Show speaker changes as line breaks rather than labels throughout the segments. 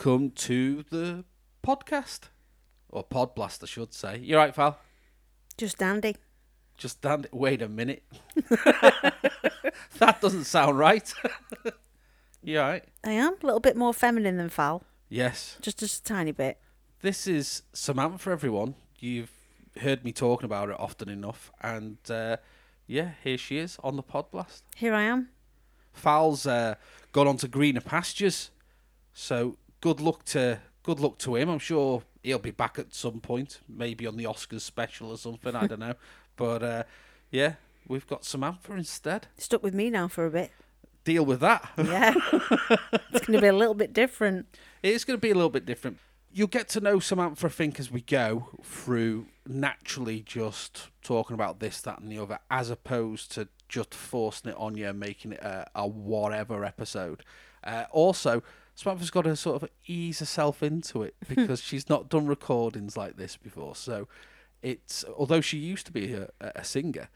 welcome to the podcast. Or Podblast, I should say. You right, Fal?
Just dandy.
Just dandy. Wait a minute. that doesn't sound right. you right?
I am a little bit more feminine than Fal,
Yes.
just just a tiny bit.
This is Samantha, for everyone. You've heard me talking about it often enough. And uh, yeah, here she is on the Podblast.
Here I am.
Fal's uh, gone on to greener pastures. So good luck to good luck to him. I'm sure he'll be back at some point, maybe on the Oscars special or something. I don't know, but uh, yeah, we've got Samantha instead.
Stuck with me now for a bit.
Deal with that.
Yeah. it's going to be a little bit different.
It's going to be a little bit different. You'll get to know Samantha, I think, as we go through naturally just talking about this, that, and the other, as opposed to just forcing it on you and making it a, a whatever episode. Uh, also, Samantha's got to sort of ease herself into it because she's not done recordings like this before. So it's, although she used to be a, a singer,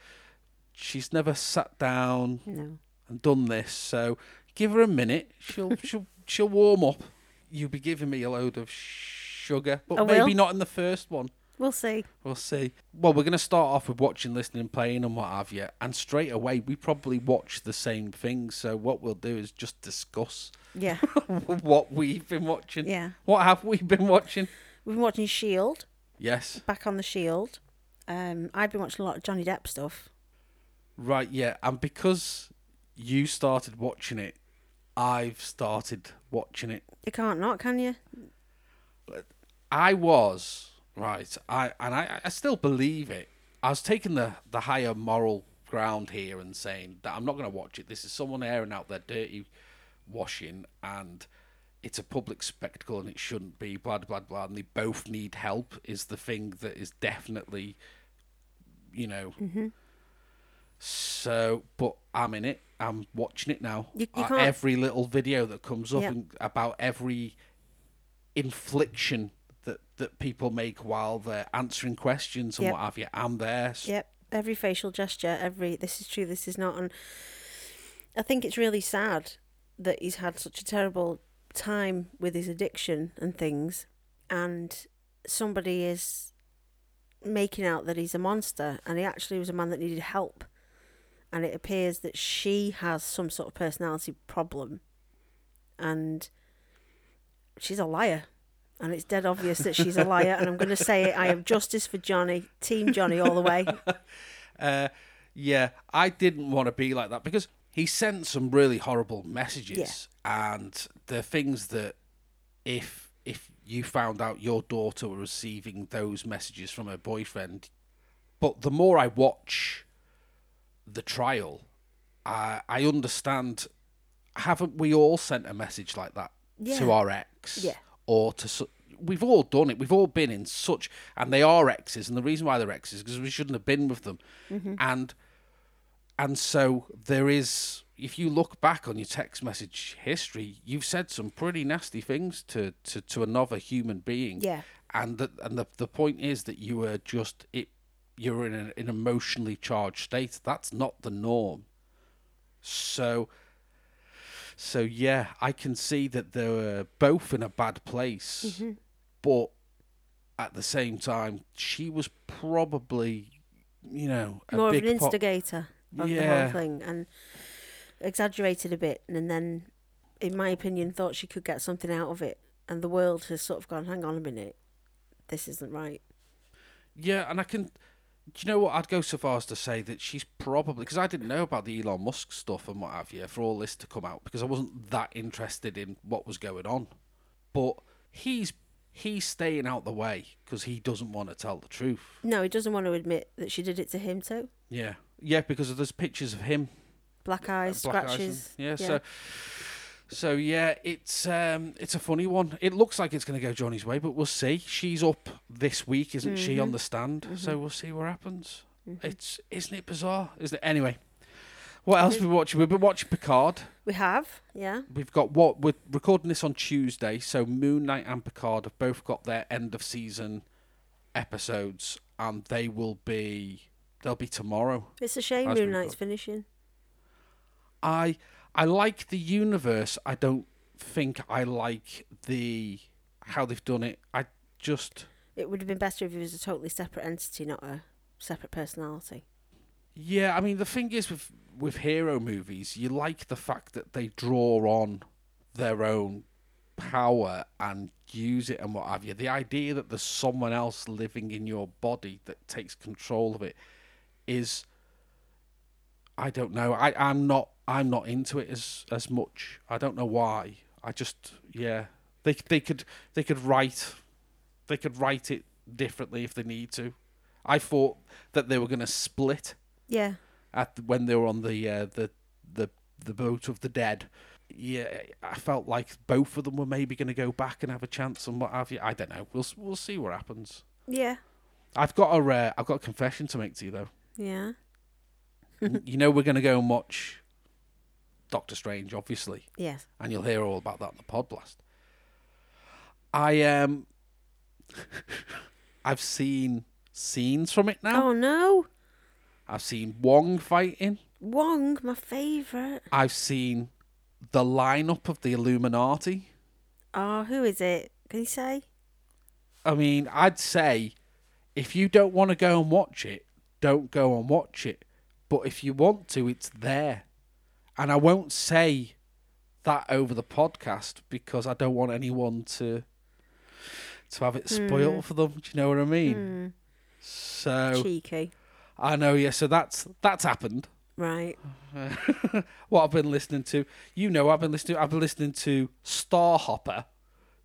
she's never sat down
No.
and done this. So give her a minute. She'll she'll she'll warm up. You'll be giving me a load of sugar, but
I
maybe
will.
not in the first one.
We'll see.
We'll see. Well, we're going to start off with watching, listening, playing, and what have you. And straight away, we probably watch the same things. So what we'll do is just discuss
Yeah.
what we've been watching.
Yeah.
What have we been watching?
We've been watching Shield,
Yes.
back on the Shield. Um, I've been watching a lot of Johnny Depp stuff.
Right. Yeah. And because you started watching it, I've started watching it.
You can't not, can you?
I was right. I and I, I still believe it. I was taking the the higher moral ground here and saying that I'm not going to watch it. This is someone airing out their dirty washing, and it's a public spectacle, and it shouldn't be. Blah blah blah. And they both need help. Is the thing that is definitely, you know. So, but I'm in it. I'm watching it now.
You- you
Uh, every little video that comes up about every infliction that that people make while they're answering questions and
Yep.
what have you. I'm there.
Yep. Every facial gesture, every this is true, this is not. And I think it's really sad that he's had such a terrible time with his addiction and things, and somebody is making out that he's a monster, and he actually was a man that needed help. And it appears that she has some sort of personality problem, and she's a liar. And it's dead obvious that she's a liar, and I'm going to say it. I have justice for Johnny, Team Johnny, all the way.
Uh, yeah, I didn't want to be like that because he sent some really horrible messages, and the things that if if you found out your daughter were receiving those messages from her boyfriend, but the more I watch the trial, I I understand. Haven't we all sent a message like that to our ex?
Yeah.
Or to su- we've all done it. We've all been in such, and they are exes, and the reason why they're exes is because we shouldn't have been with them, mm-hmm. and and so there is. If you look back on your text message history, you've said some pretty nasty things to to, to another human being.
Yeah.
And the, and the the point is that you were just it. You're in an, an emotionally charged state. That's not the norm. So. So yeah, I can see that they were both in a bad place,
Mm-hmm.
but at the same time, she was probably, you know, a
More of an instigator of the whole thing and exaggerated a bit, and then, in my opinion, thought she could get something out of it. And the world has sort of gone, hang on a minute, this isn't right.
Yeah, and I can. Do you know what? I'd go so far as to say that she's probably because I didn't know about the Elon Musk stuff and what have you for all this to come out because I wasn't that interested in what was going on. But he's he's staying out the way because he doesn't want to tell the truth.
No, he doesn't want to admit that she did it to him too.
Yeah, yeah, because there's pictures of him
Black uh, eyes,
black eyes and-
scratches.
yeah, so so yeah, it's um it's a funny one. It looks like it's going to go Johnny's way, but we'll see. She's up this week, isn't she, on mm-hmm. the stand? Mm-hmm. So we'll see what happens. Mm-hmm. It's isn't it bizarre? Isn't it? Anyway, what else we watching? We've been watching Picard.
we have, yeah.
We've got what we're recording this on Tuesday, so Moon Knight and Picard have both got their end of season episodes, and they will be they'll be tomorrow.
It's a shame Moon Knight's finishing.
I I like the universe. I don't think I like the how they've done it. I just
It would have been better if he was a totally separate entity, not a separate personality.
yeah. I mean, the thing is with with hero movies, you like the fact that they draw on their own power and use it and what have you. The idea that there's someone else living in your body that takes control of it is I don't know. I, I'm not I'm not into it as as much. I don't know why. I just yeah. They they could they could write they could write it differently if they need to. I thought that they were going to split
Yeah.
at the, when they were on the uh, the the the boat of the dead. Yeah, I felt like both of them were maybe going to go back and have a chance and what have you. I don't know. We'll we'll see what happens.
Yeah.
I've got a uh, I've got a confession to make to you though.
Yeah.
you know we're going to go and watch Doctor Strange, obviously,
Yes.
and you'll hear all about that in the pod blast. I um, I've seen scenes from it now.
Oh no.
I've seen Wong fighting.
Wong, my favourite.
I've seen the lineup of the Illuminati.
Oh, who is it? Can you say?
I mean, I'd say if you don't want to go and watch it, don't go and watch it. But if you want to, it's there. And I won't say that over the podcast because I don't want anyone to to have it spoiled for them. Do you know what I mean?
Hmm.
So
Cheeky.
I know, yeah. So that's that's happened.
Right.
what I've been listening to. You know, I've been listening. I've been listening to Starhopper,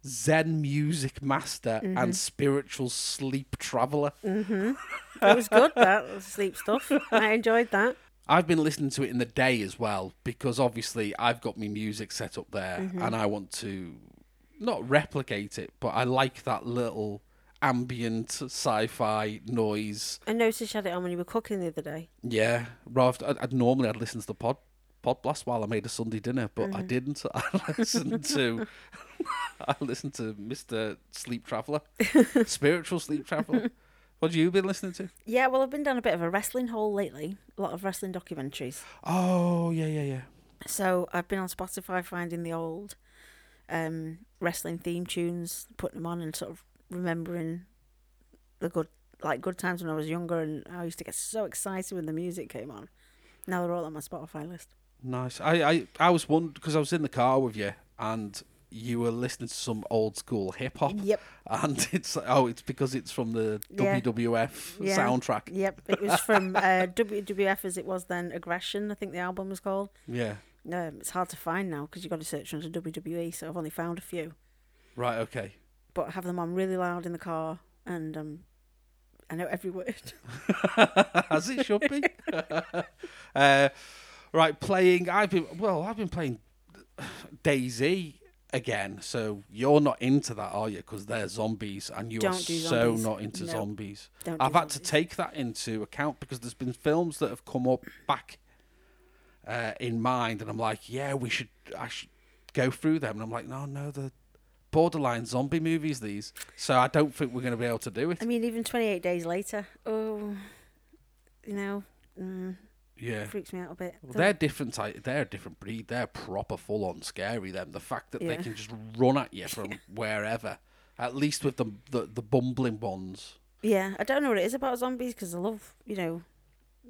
Zen Music Master, and Spiritual Sleep Traveler. Mm-hmm.
It was good, that sleep stuff. I enjoyed that.
I've been listening to it in the day as well because obviously I've got my music set up there, and I want to not replicate it, but I like that little ambient sci-fi noise.
I noticed you had it on when you were cooking the other day.
Yeah, rather I'd, I'd normally I'd listen to the pod pod blast while I made a Sunday dinner, but I didn't. I listened to I listened to Mister Sleep Traveler, spiritual sleep traveler. What have you been listening to?
Yeah, well, I've been down a bit of a wrestling hole lately. A lot of wrestling documentaries.
Oh yeah yeah yeah.
So I've been on Spotify finding the old um, wrestling theme tunes, putting them on, and sort of remembering the good, like good times when I was younger, and I used to get so excited when the music came on. Now they're all on my Spotify list.
Nice. I I, I was wondering because I was in the car with you and you were listening to some old school hip hop,
Yep,
and it's oh it's because it's from the
Yeah.
WWF
Yeah.
soundtrack.
yep. It was from uh, WWF as it was then. Aggression, I think the album was called.
Yeah.
Um, it's hard to find now because you've got to search under WWE. So I've only found a few,
Right. Okay.
but I have them on really loud in the car, and um, I know every word.
As it should be. uh, right, playing. I've been well. I've been playing DayZ again. So you're not into that, are you? Because they're zombies, and you are
Don't do
so not into
No.
zombies.
Don't do
I've had to take that into account because there's been films that have come up back uh, in mind, and I'm like, yeah, we should. I should go through them, and I'm like, no, no, the borderline zombie movies. These, so I don't think we're going to be able to do it.
I mean, even 28 days later, oh, you know, mm,
Yeah.
freaks me out a bit.
Well, they're different. type- They're a different breed. They're proper, full-on scary. Them the fact that they can just run at you from wherever. At least with the the, the bumbling ones.
yeah, I don't know what it is about zombies because I love, you know,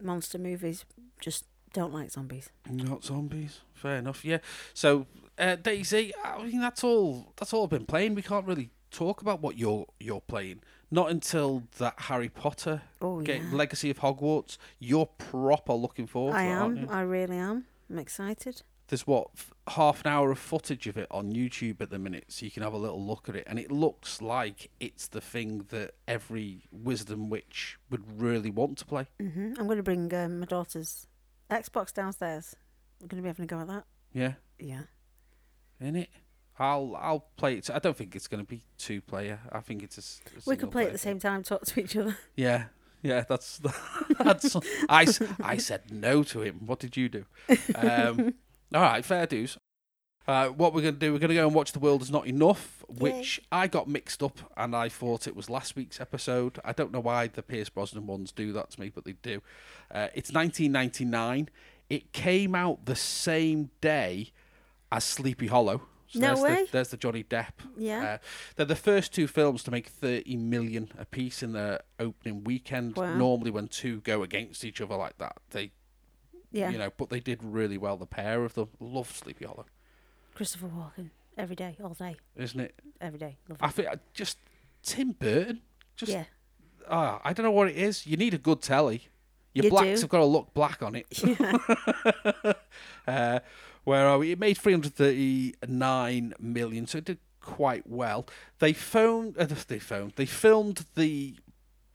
monster movies. Just don't like zombies.
Not zombies. Fair enough. Yeah. So uh, DayZ, I mean that's all. That's all I've been playing. We can't really talk about what you're you're playing. Not until that Harry Potter
Oh,
game,
yeah.
Legacy of Hogwarts. You're proper looking forward
I am.
you?
I really am. I'm excited.
there's what f- half an hour of footage of it on YouTube at the minute, so you can have a little look at it, and it looks like it's the thing that every wisdom witch would really want to play.
hmm I'm going to bring um, my daughter's Xbox downstairs. We're going to be having a go at that.
Yeah,
Yeah.
in it. I'll I'll play it. I don't think it's going to be two player. I think it's a. a
We could play at the same time, talk to each other.
Yeah, yeah. That's that's. I I said no to him. What did you do? Um, all right, fair dues. Uh, what we're going to do, we're going to go and watch The World Is Not Enough, which I got mixed up and I thought it was last week's episode. I don't know why the Pierce Brosnan ones do that to me, but they do. Uh, it's 1999. It came out the same day as Sleepy Hollow, So
No
there's
way.
The, there's the Johnny Depp.
Yeah.
Uh, they're the first two films to make 30 million apiece in their opening weekend.
Wow.
Normally, when two go against each other like that, they,
yeah.
you know, but they did really well. The pair of them love Sleepy Hollow,
Christopher Walken every day, all day,
isn't it?
every day. Love
I think I just Tim Burton. Just
yeah.
ah, I don't know what it is. You need a good telly. Your
You
blacks
do.
have got to look black on it.
yeah.
uh, where are we? It made 339 million, so it did quite well. They phoned, uh, they phoned, they filmed the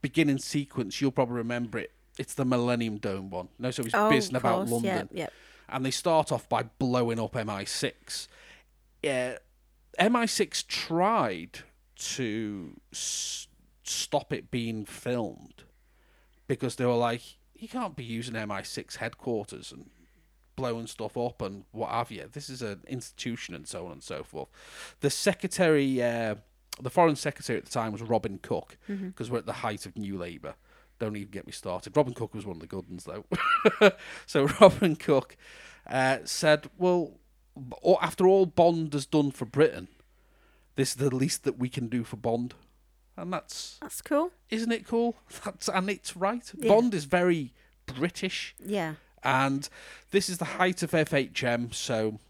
beginning sequence. You'll probably remember it. It's the Millennium Dome one. No, so it's
Oh,
business about. London,
Yeah.
and they start off by blowing up MI6. Yeah, MI6 tried to s- stop it being filmed because they were like, you can't be using MI6 headquarters and blowing stuff up and what have you. This is an institution and so on and so forth. The secretary, uh, the foreign secretary at the time was Robin Cook
Mm-hmm.
because we're at the height of New Labour. Don't even get me started. Robin Cook was one of the good ones though. so Robin Cook uh, said, "Well, after all Bond has done for Britain, this is the least that we can do for Bond." And that's
That's cool.
isn't it cool? That's and it's right.
Yeah.
Bond is very British,
Yeah.
And this is the height of FHM. So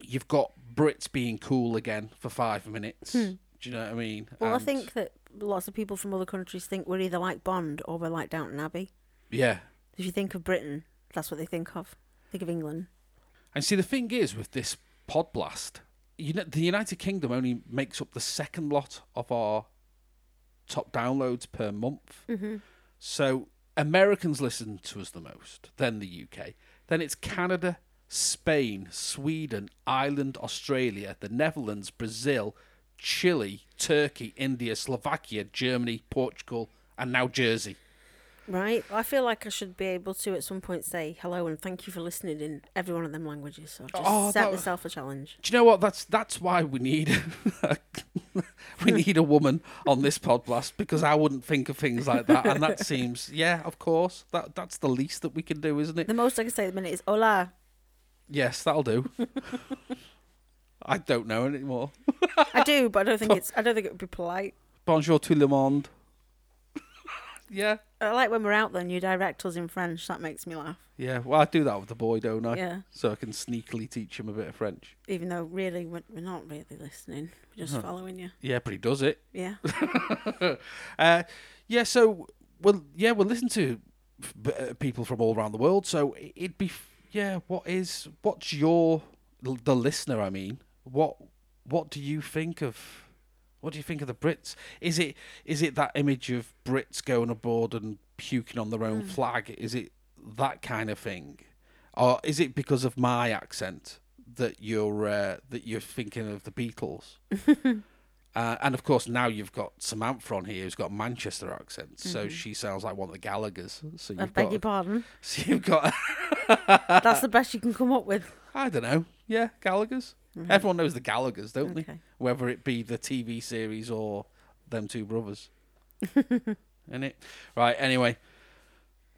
you've got Brits being cool again for five minutes. Do you know what I mean?
Hmm. Well, I think that lots of people from other countries think we're either like Bond or we're like Downton Abbey.
yeah.
If you think of Britain, that's what they think of. Think of England.
And see, the thing is with this pod blast, you know, the United Kingdom only makes up the second lot of our top downloads per month.
Mm-hmm.
So Americans listen to us the most, then the UK, then it's Canada, Spain, Sweden, Ireland, Australia, the Netherlands, Brazil, Chile, Turkey, India, Slovakia, Germany, Portugal, and now Jersey.
Right. I feel like I should be able to at some point say hello and thank you for listening in every one of them languages. So I've just
Oh,
set
that-
myself a challenge.
Do you know what? That's that's why we need we need a woman on this podcast because I wouldn't think of things like that, and that seems yeah, of course that that's the least that we can do, isn't it?
The most I can say at the minute is hola.
Yes, that'll do. I don't know anymore.
I do, but I don't think it's. I don't think it would be polite.
Bonjour tout le monde. yeah,
I like when we're out there and you direct us in French. That makes me laugh.
yeah. Well, I do that with the boy, don't I?
Yeah.
So I can sneakily teach him a bit of French.
Even though really we're, we're not really listening. We're just
Huh.
following you.
Yeah, but he does it.
Yeah.
uh, yeah, so well, yeah, we'll listen to f- b- uh, people from all around the world. So i- it'd be, f- yeah. What is what's your l- the listener? I mean, what what do you think of? What do you think of the Brits? Is it is it that image of Brits going aboard and puking on their own
Hmm.
flag? Is it that kind of thing, or is it because of my accent that you're uh, that you're thinking of the Beatles? Uh, and of course, now you've got Samantha on here who's got a Manchester accent, so she sounds like one of the Gallagher's. So
Mm-hmm. I beg
got,
your pardon.
so you've got,
That's the best you can come up with.
I don't know, yeah, Gallagher's. Everyone knows the Gallagher's, don't they?
Mm-hmm.
Whether it be the TV series or them two brothers, in it. Right. Anyway,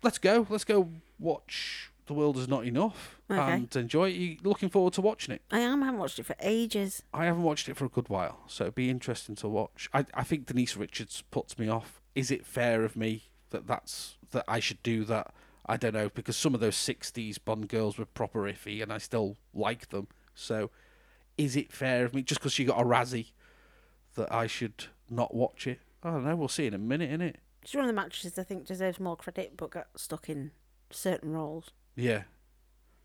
let's go. Let's go watch The World Is Not Enough
Okay.
and enjoy it. You looking forward to watching it?
I am. I haven't watched it for ages.
I haven't watched it for a good while, so it'd be interesting to watch. I I think Denise Richards puts me off. Is it fair of me that that's that I should do that? I don't know because some of those '60s Bond girls were proper iffy, and I still like them. So, is it fair of me just because she got a Razzie that I should not watch it? I don't know. We'll see in a minute, innit?
She's one of the actresses I think deserves more credit, but got stuck in certain roles.
Yeah.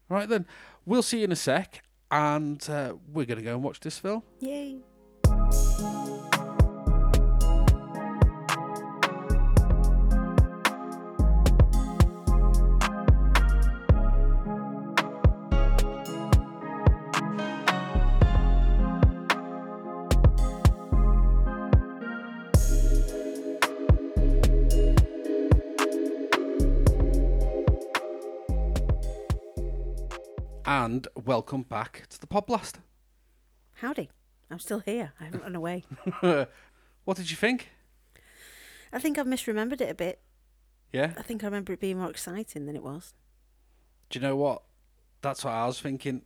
Right then, we'll see you in a sec, and uh, we're gonna go and watch this film.
Yay!
And welcome back to the Podblast.
Howdy. I'm still here. I haven't run away.
what did you think?
I think I've misremembered it a bit.
Yeah.
I think I remember it being more exciting than it was.
Do you know what? That's what I was thinking.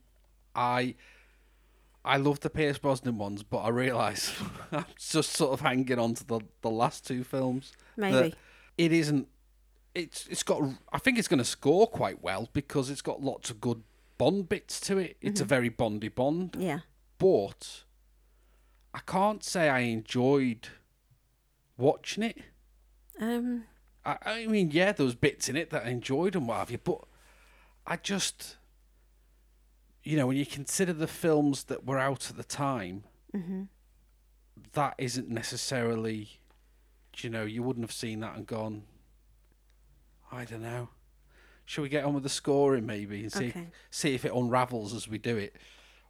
I I love the Pierce Brosnan ones, but I realise I'm just sort of hanging on to the the last two films.
Maybe.
it isn't. It's it's got. I think it's going to score quite well because it's got lots of good Bond bits to it. It's a very Bondy Bond,
Yeah.
but I can't say I enjoyed watching it.
Um.
I, I mean, yeah, there was bits in it that I enjoyed and what have you, but I just, you know, when you consider the films that were out at the time, that isn't necessarily, you know, you wouldn't have seen that and gone, I don't know. Shall we get on with the scoring maybe and see
Okay.
see if it unravels as we do it?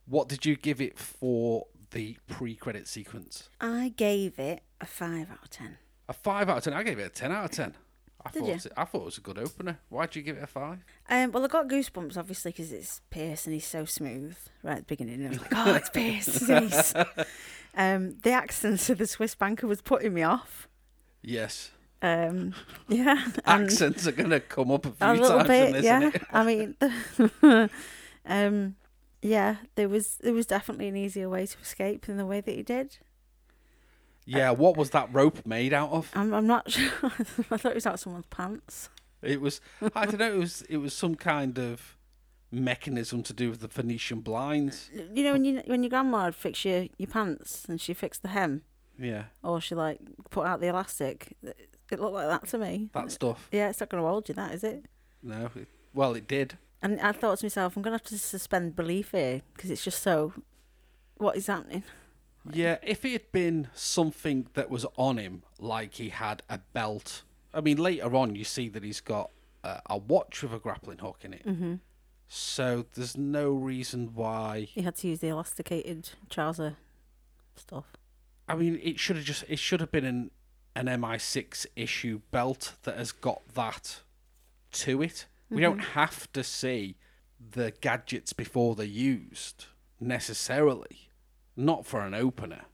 What did you give it for the pre-credit sequence?
I gave it a five out of ten.
A five out of ten. I gave it a ten out of ten. I
Did
thought
you?
it was, I thought it was a good opener. Why'd you give it a five?
Um, well, I got goosebumps obviously because it's Pierce and he's so smooth right at the beginning. I was like, oh, it's Pierce. Um, the accent of the Swiss banker was putting me off.
Yes.
Um, yeah,
Accents are going to come up a few
a little
times
bit.
in this,
yeah? I mean, um, yeah, there was there was definitely an easier way to escape than the way that he did.
Yeah, what was that rope made out of?
I'm I'm not sure. I thought it was out of someone's pants.
It was I don't know, it was it was some kind of mechanism to do with the Venetian blinds.
You know when you when your grandma would fix your, your pants and she fixed the hem
Yeah,
or she like put out the elastic. It looked like that to me.
that stuff.
Yeah, it's not going to hold you, that is it?
No, it, well, it did.
And I thought to myself, I'm going to have to suspend belief here because it's just so. What is happening?
Yeah, if it had been something that was on him, like he had a belt. I mean, later on, you see that he's got a, a watch with a grappling hook in it.
hmm
So there's no reason why.
He had to use the elasticated trouser stuff.
I mean, it should have just. It should have been an an MI6 issue belt that has got that to it. We don't mm-hmm. have to see the gadgets before they're used necessarily. Not for an opener.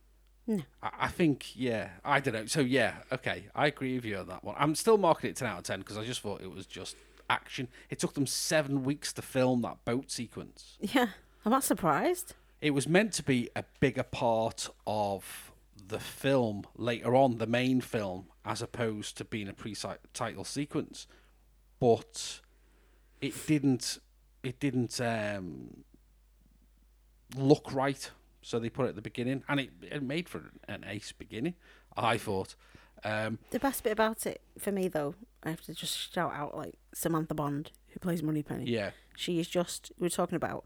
No.
I, I think, yeah, I don't know. So yeah, okay, I agree with you on that one. I'm still marking it ten out of ten because I just thought it was just action. It took them seven weeks to film that boat sequence.
Yeah, I'm not surprised.
It was meant to be a bigger part of the film later on, the main film, as opposed to being a pre-title sequence, but it didn't. It didn't um, look right, so they put it at the beginning, and it, it made for an ace beginning. I thought. Um,
The best bit about it for me, though, I have to just shout out like Samantha Bond, who plays Moneypenny.
yeah,
She is just. We were talking about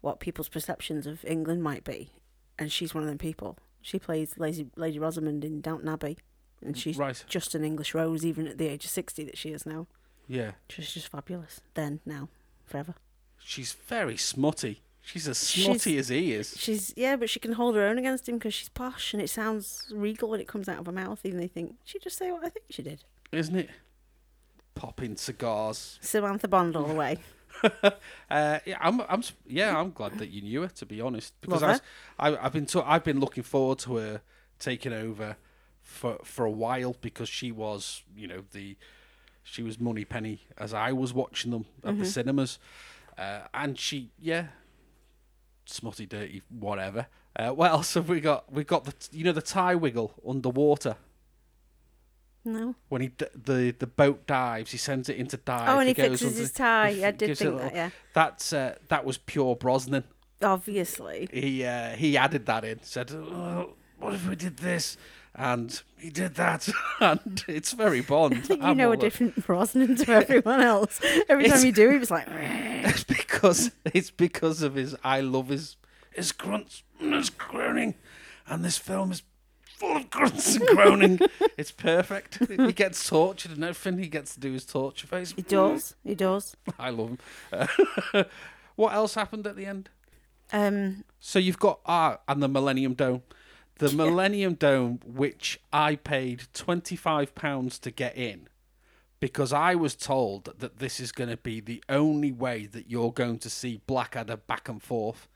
what people's perceptions of England might be, and she's one of them people. She plays Lady, Lady Rosamund in Downton Abbey, and she's
right.
just an English rose, even at the age of 60 that she is now.
Yeah,
She's just fabulous. Then, now, forever.
she's very smutty. She's as
She's-
smutty as he is.
She's, yeah, but she can hold her own against him because she's posh and it sounds regal when it comes out of her mouth, even you think, she just say what I think she did.
isn't it? Popping cigars.
Samantha Bond all the way.
Uh, yeah, I'm, I'm, yeah, I'm glad that you knew her. To be honest, because
Love
I, was- I, I've been, to, I've been looking forward to her taking over for for a while because she was, you know, the, she was Moneypenny as I was watching them at the cinemas, uh, and she, yeah, smutty, dirty, whatever. Uh, what else have we got? We've got the, you know, the tie wiggle underwater.
No.
When he d- the the boat dives, he sends it into dive.
Oh, and he,
goes
fixes his tie.
he
I did
gives it a
think
little-
that, yeah.
That's uh, that was pure Brosnan.
Obviously.
He uh, he added that in. Said, oh, "What if we did this?" And he did that, and it's very Bond.
I think you
I'm
know a different Brosnan to everyone else. Every time you do he was like,
It's because it's because of his. I love his his grunts and his groaning, and this film is full of grunts and groaning. it's perfect. He gets tortured and everything. He gets to do his torture face.
he does. He does.
I love him. Uh, what else happened at the end?
Um,
So you've got ah, and the Millennium Dome, the Millennium Dome, which I paid twenty five pounds to get in, because I was told that this is going to be the only way that you're going to see Blackadder back and forth.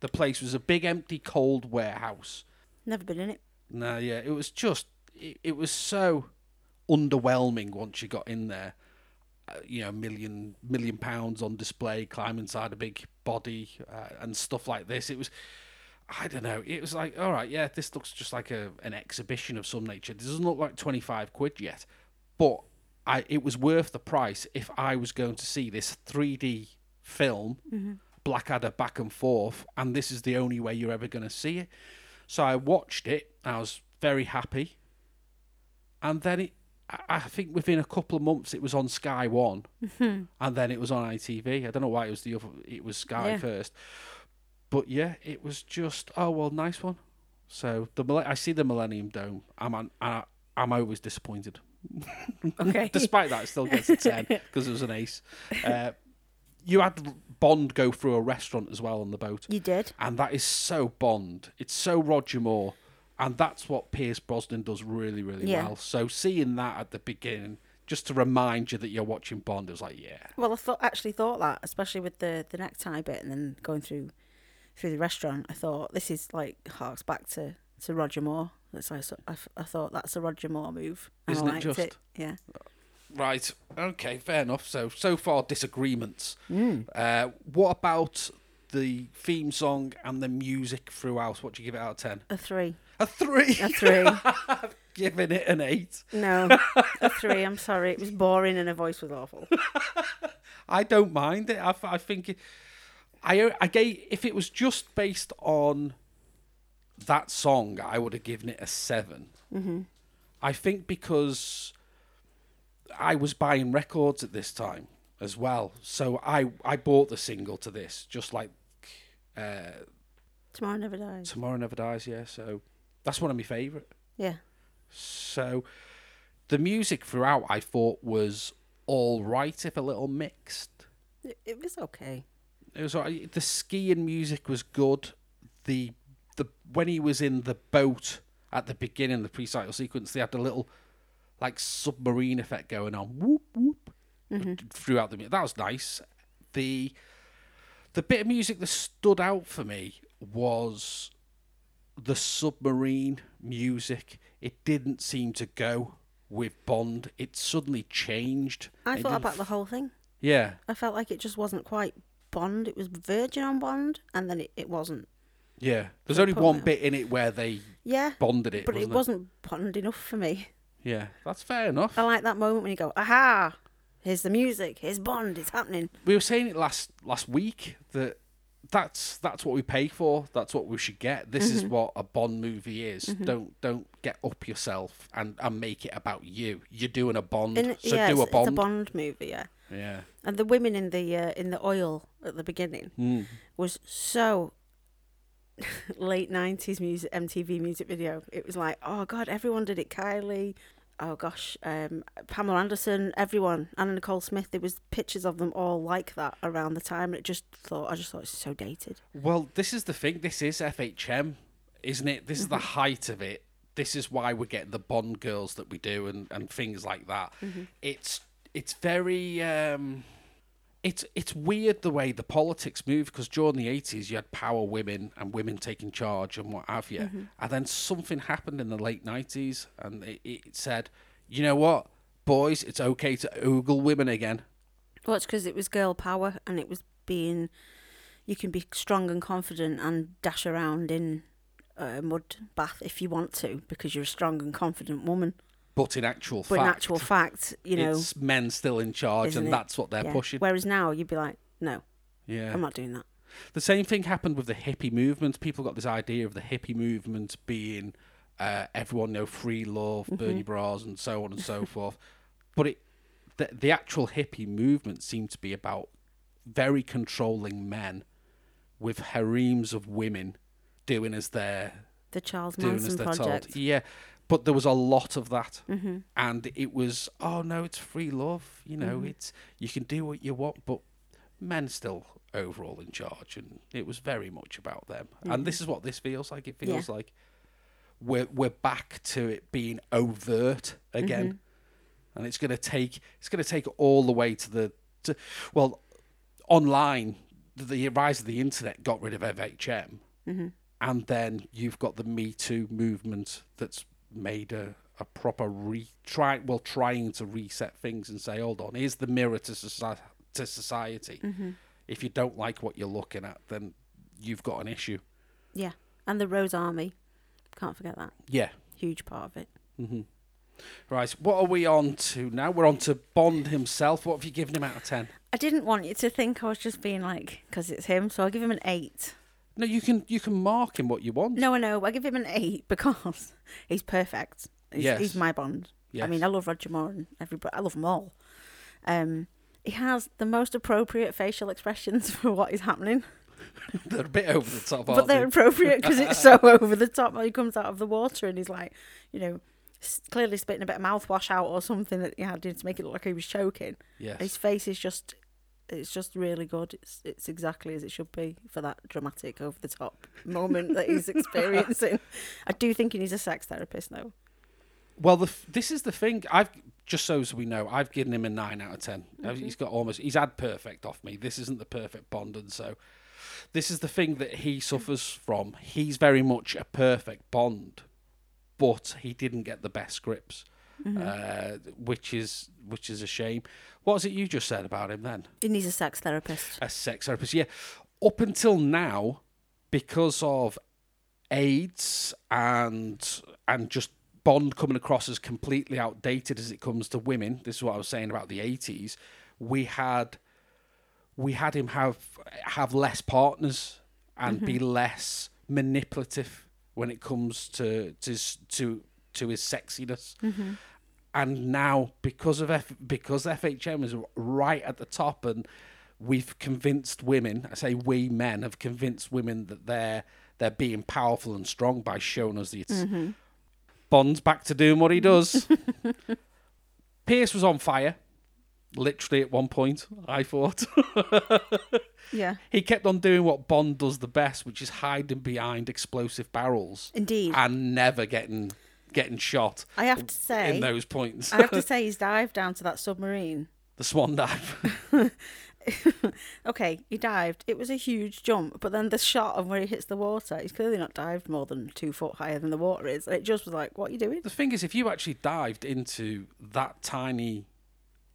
The place was a big empty cold warehouse.
never been in it.
No, yeah, it was just it, it was so underwhelming once you got in there. Uh, you know, million million pounds on display, climb inside a big body uh, and stuff like this. It was I don't know. It was like, all right, yeah, this looks just like a an exhibition of some nature. It doesn't look like twenty five quid yet, but I it was worth the price if I was going to see this three D film, Blackadder back and forth, and this is the only way you're ever going to see it. So I watched it. I was very happy, and then it. I- think within a couple of months it was on Sky One, and then it was on ITV. I don't know why it was the other. It was Sky
Yeah.
first, but yeah, it was just oh well, nice one. So the I see the Millennium Dome. I'm on, I, I'm always disappointed.
Okay.
Despite that, it still gets a ten because it was an ace. Uh, you had Bond go through a restaurant as well on the boat,
You did.
and that is so Bond. It's so Roger Moore, and that's what Pierce Brosnan does really, really
Yeah.
well. So seeing that at the beginning, just to remind you that you're watching Bond, it was like, yeah,
Well, I thought actually thought that, especially with the the necktie bit, and then going through through the restaurant. I thought this is like harks back to to Roger Moore. That's like, I, I, I thought that's a Roger Moore move. and
Isn't
I
it
liked
just?
It. Yeah.
Right, okay, fair enough. So so far disagreements.
Mm.
Uh, what about the theme song and the music throughout? What do you give it out of ten?
A three.
A three.
A three.
Giving it an eight.
No, a three. I'm sorry. It was boring and her voice was awful.
I don't mind it. I, I think it, I I gave if it was just based on that song, I would have given it a 7
Mm-hmm.
I think because I was buying records at this time as well, so I I bought the single to this, just like uh,
Tomorrow never dies.
Tomorrow Never Dies. Yeah, so that's one of my favourite.
Yeah.
So the music throughout, I thought was all right, if a little mixed.
It, it was okay.
It was the skiing music was good. The the when he was in the boat at the beginning, the pre-title sequence, they had a little like submarine effect going on, whoop whoop, mm-hmm. throughout the. mu- That was nice. The the bit of music that stood out for me was the submarine music. It didn't seem to go with Bond. It suddenly changed.
I
It
thought about the whole thing.
yeah.
I felt like it just wasn't quite Bond. It was Virgin on Bond, and then it, it wasn't.
Yeah, there's only one bit in it where they
Yeah,
bonded it,
but
wasn't
it wasn't Bond enough for me.
Yeah, that's fair enough.
I like that moment when you go, aha, here's the music, here's Bond, it's happening.
We were saying it last last week that that's that's what we pay for. That's what we should get. This is what a Bond movie is. Don't don't get up yourself and and make it about you. You're doing a Bond,
And
so
yeah,
do a
it's,
Bond.
it's a Bond movie, yeah.
Yeah.
And the women in the uh, in the oil at the beginning
Mm.
was so late nineties music MTV music video. It was like, oh god, everyone did it. Kylie, oh gosh, um, Pamela Anderson, everyone, Anna Nicole Smith. There was pictures of them all like that around the time, and it just thought I just thought it's so dated.
Well, this is the thing. This is FHM, isn't it? This is the height of it. This is why we get the Bond girls that we do and, and things like that. It's it's very um, it's it's weird the way the politics move because during the eighties you had power women and women taking charge and what have you, mm-hmm. and then something happened in the late nineties and it, it said, you know what, boys, it's okay to ogle women again.
Well, it's because it was girl power, and it was being you can be strong and confident and dash around in a mud bath if you want to because you're a strong and confident woman.
But in actual
But
fact,
in actual fact, you know,
it's men still in charge, and
it?
that's what they're
yeah.
pushing.
Whereas now you'd be like, no,
Yeah.
I'm not doing that.
The same thing happened with the hippie movement. People got this idea of the hippie movement being uh, everyone know free love,
Mm-hmm.
burn your bras, and so on and so forth. But it, the, the actual hippie movement seemed to be about very controlling men with harems of women doing as they're
The Charles
doing as
Manson
they're
project.
told. Yeah, but there was a lot of that,
hmm
and it was oh no, it's free love. You know,
Mhm.
it's you can do what you want, but men still overall in charge, and it was very much about them. And this is what this feels like. It
Yeah.
feels like we're we're back to it being overt again, and it's gonna take it's gonna take all the way to the to well online. The rise of the internet got rid of FHM,
hmm
and then you've got the Me Too movement that's made a, a proper re try well trying to reset things and say, hold on, here's the mirror to society. To society.
hmm
If you don't like what you're looking at, then you've got an issue.
Yeah. And the Rose Army. Can't forget that.
Yeah.
Huge part of it.
Mm-hmm. Right. What are we on to now? We're on to Bond himself. What have you given him out of ten?
I didn't want you to think I was just being like, because it's him, so I'll give him an eight.
No, you can you can mark him what you want.
No, I know. I give him an eight because he's perfect. He's,
Yes.
he's my Bond. I mean, I love Roger Moore and everybody. I love them all. Um, he has the most appropriate facial expressions for what is happening,
they're a bit over the top,
but they're
they?
appropriate because it's so over the top. When he comes out of the water and he's like, you know, clearly spitting a bit of mouthwash out or something that he had to make it look like he was choking. His face is just. It's just really good. It's it's exactly as it should be for that dramatic, over the top moment that he's experiencing. I do think he needs a sex therapist though.
Well, the, this is the thing. I've just so as we know, I've given him a nine out of 10 Uh,
Mm-hmm.
He's got almost. He's had perfect off me. This isn't the perfect Bond, and so this is the thing that he suffers from. He's very much a perfect Bond, but he didn't get the best scripts,
Mm-hmm.
uh, which is which is a shame. What was it you just said about him then?
He needs a sex therapist.
a sex therapist. Yeah, up until now, because of AIDS and and just Bond coming across as completely outdated as it comes to women. This is what I was saying about the eighties. We had we had him have have less partners and be less manipulative when it comes to to to to his sexiness. Mm-hmm. And now because of F, because FHM is right at the top and we've convinced women, I say we men have convinced women that they're they're being powerful and strong by showing us that it's mm-hmm. Bond's back to doing what he does. Pierce was on fire, literally at one point. I thought
Yeah,
he kept on doing what Bond does the best, which is hiding behind explosive barrels
indeed.
and never getting getting shot
I have to say,
in those points.
I have to say, he's dived down to that submarine.
the swan dive.
Okay, he dived. It was a huge jump, but then the shot of where he hits the water, he's clearly not dived more than two foot higher than the water is. And it just was like, what are you doing?
the thing is, if you actually dived into that tiny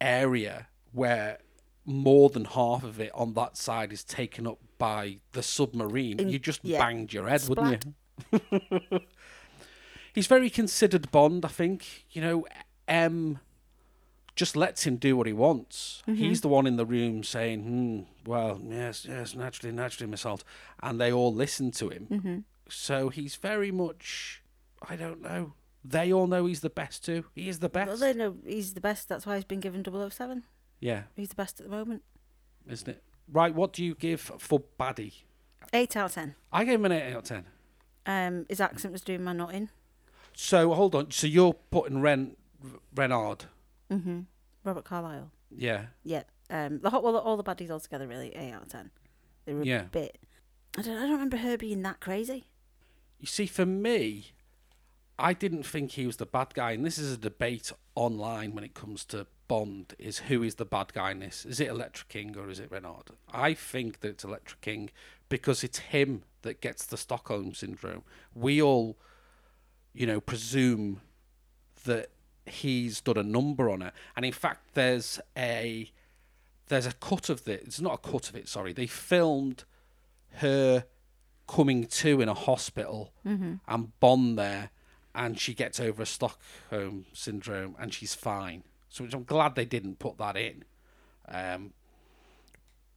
area where more than half of it on that side is taken up by the submarine,
In-
you just
yeah.
banged your head, wouldn't you? He's very considered Bond, I think. You know, M just lets him do what he wants. He's the one in the room saying, hmm, well, yes, yes, naturally, naturally, Miss Holt. And they all listen to him. So he's very much, I don't know. They all know he's the best too. He is the best.
Well, they know he's the best. That's why he's been given 007.
Yeah,
He's the best at the moment.
isn't it? Right, what do you give for Baddie?
Eight out of ten.
I gave him an 8 out of 10.
Um, his accent was doing my nutting.
So hold on. So you're putting Ren, Renard.
Mm-hmm. Robert Carlyle.
Yeah.
Yeah. Um, the whole, well, all the baddies altogether, really, eight out of ten. They were
Yeah.
a bit. I don't. I don't remember her being that crazy.
You see, for me, I didn't think he was the bad guy, and this is a debate online when it comes to Bond: is who is the bad guy in this? Is it Elektra King or is it Renard? I think that it's Elektra King because it's him that gets the Stockholm syndrome. We all, you know, presume that he's done a number on her, and in fact, there's a there's a cut of this. It's not a cut of it. Sorry, they filmed her coming to in a hospital and Bond there, and she gets over a Stockholm syndrome and she's fine. So which I'm glad they didn't put that in. Um,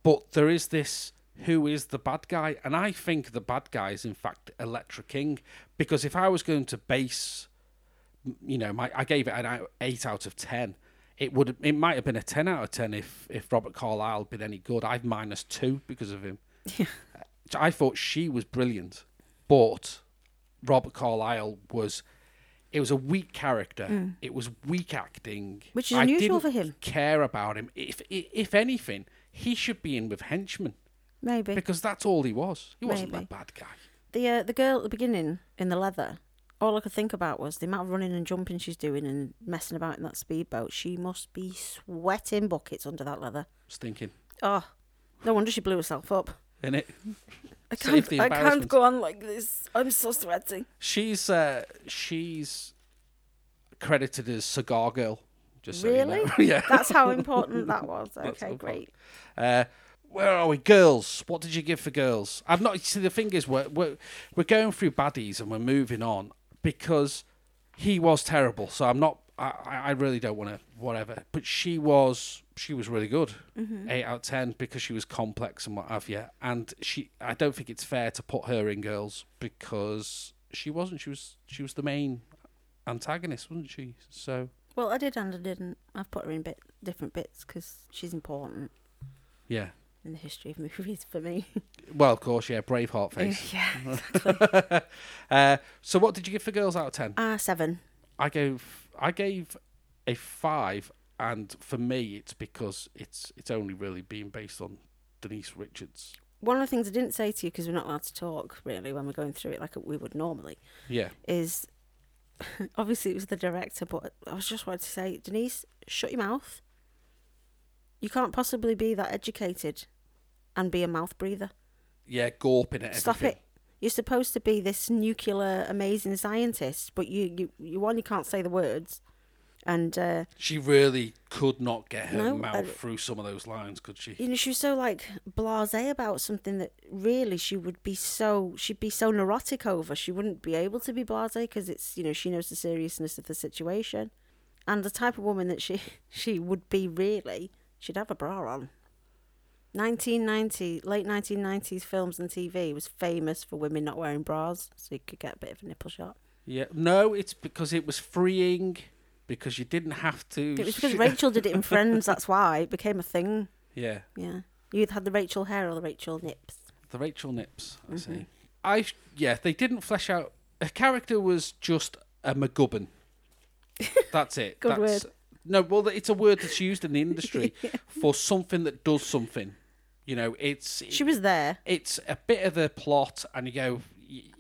but there is this who is the bad guy, and I think the bad guy is in fact Elektra King because if I was going to base, you know, my I gave it an eight out of ten. It would it might have been a ten out of ten if if Robert Carlyle had been any good. I've minus two because of him. So I thought she was brilliant, but Robert Carlyle was. It was a weak character. It was weak acting,
Mm. Which is
I
unusual for him.
Care about him. If if anything, he should be in with henchmen
Maybe.
because that's all he was. He wasn't
Maybe.
a bad guy.
The uh, the girl at the beginning in the leather, all I could think about was the amount of running and jumping she's doing and messing about in that speedboat. She must be sweating buckets under that leather.
Stinking,
Oh, no wonder she blew herself up.
in it.
I can't. I can't go on like this. I'm so sweating.
She's uh, she's credited as cigar girl. Just so
Really?
you know. yeah.
That's how important that was. Okay, great.
Uh, where are we? Girls. What did you give for girls? I've not. See, the thing is, we're we're, we're going through baddies and we're moving on because he was terrible. So I'm not. I, I really don't want to whatever. But she was she was really good. Mm-hmm. Eight out of ten because she was complex and what have you. And she I don't think it's fair to put her in girls because she wasn't. She was she was the main antagonist, wasn't she? So
Well, I did and I didn't. I've put her in bit different bits because she's important
yeah.
In the history of movies for me.
Well, of course, yeah. Braveheart face.
yeah.
uh, so what did you give for girls out of ten?
Ah, seven.
I gave I gave a five, and for me, it's because it's it's only really being based on Denise Richards.
One of the things I didn't say to you because we're not allowed to talk really when we're going through it like we would normally
Yeah,
is obviously it was the director, but I was just wanted to say, Denise, shut your mouth. You can't possibly be that educated and be a mouth breather.
yeah, gawping at
Stop
everything.
Stop it. You're supposed to be this nuclear amazing scientist, but you you you one you can't say the words, and uh,
She really could not get her
No,
mouth
I-
through some of those lines, could she?
you know she was so like blasé about something that really she would be so she'd be so neurotic over. She wouldn't be able to be blasé because it's you know she knows the seriousness of the situation, and the type of woman that she she would be really she'd have a bra on. 1990 late 1990s films and TV was famous for women not wearing bras, so you could get a bit of a nipple shot.
Yeah, no, it's because it was freeing, because you didn't have to.
It was because Rachel did it in Friends. That's why it became a thing.
Yeah,
Yeah, you either had the Rachel hair or the Rachel nips.
the Rachel Nips. I
Mm-hmm.
see. I yeah, they didn't flesh out. Her character was just a MacGuffin. That's it.
Good
That's, No, well, it's a word that's used in the industry for something that does something. You know, it's
She was there.
it's a bit of the plot, and you go,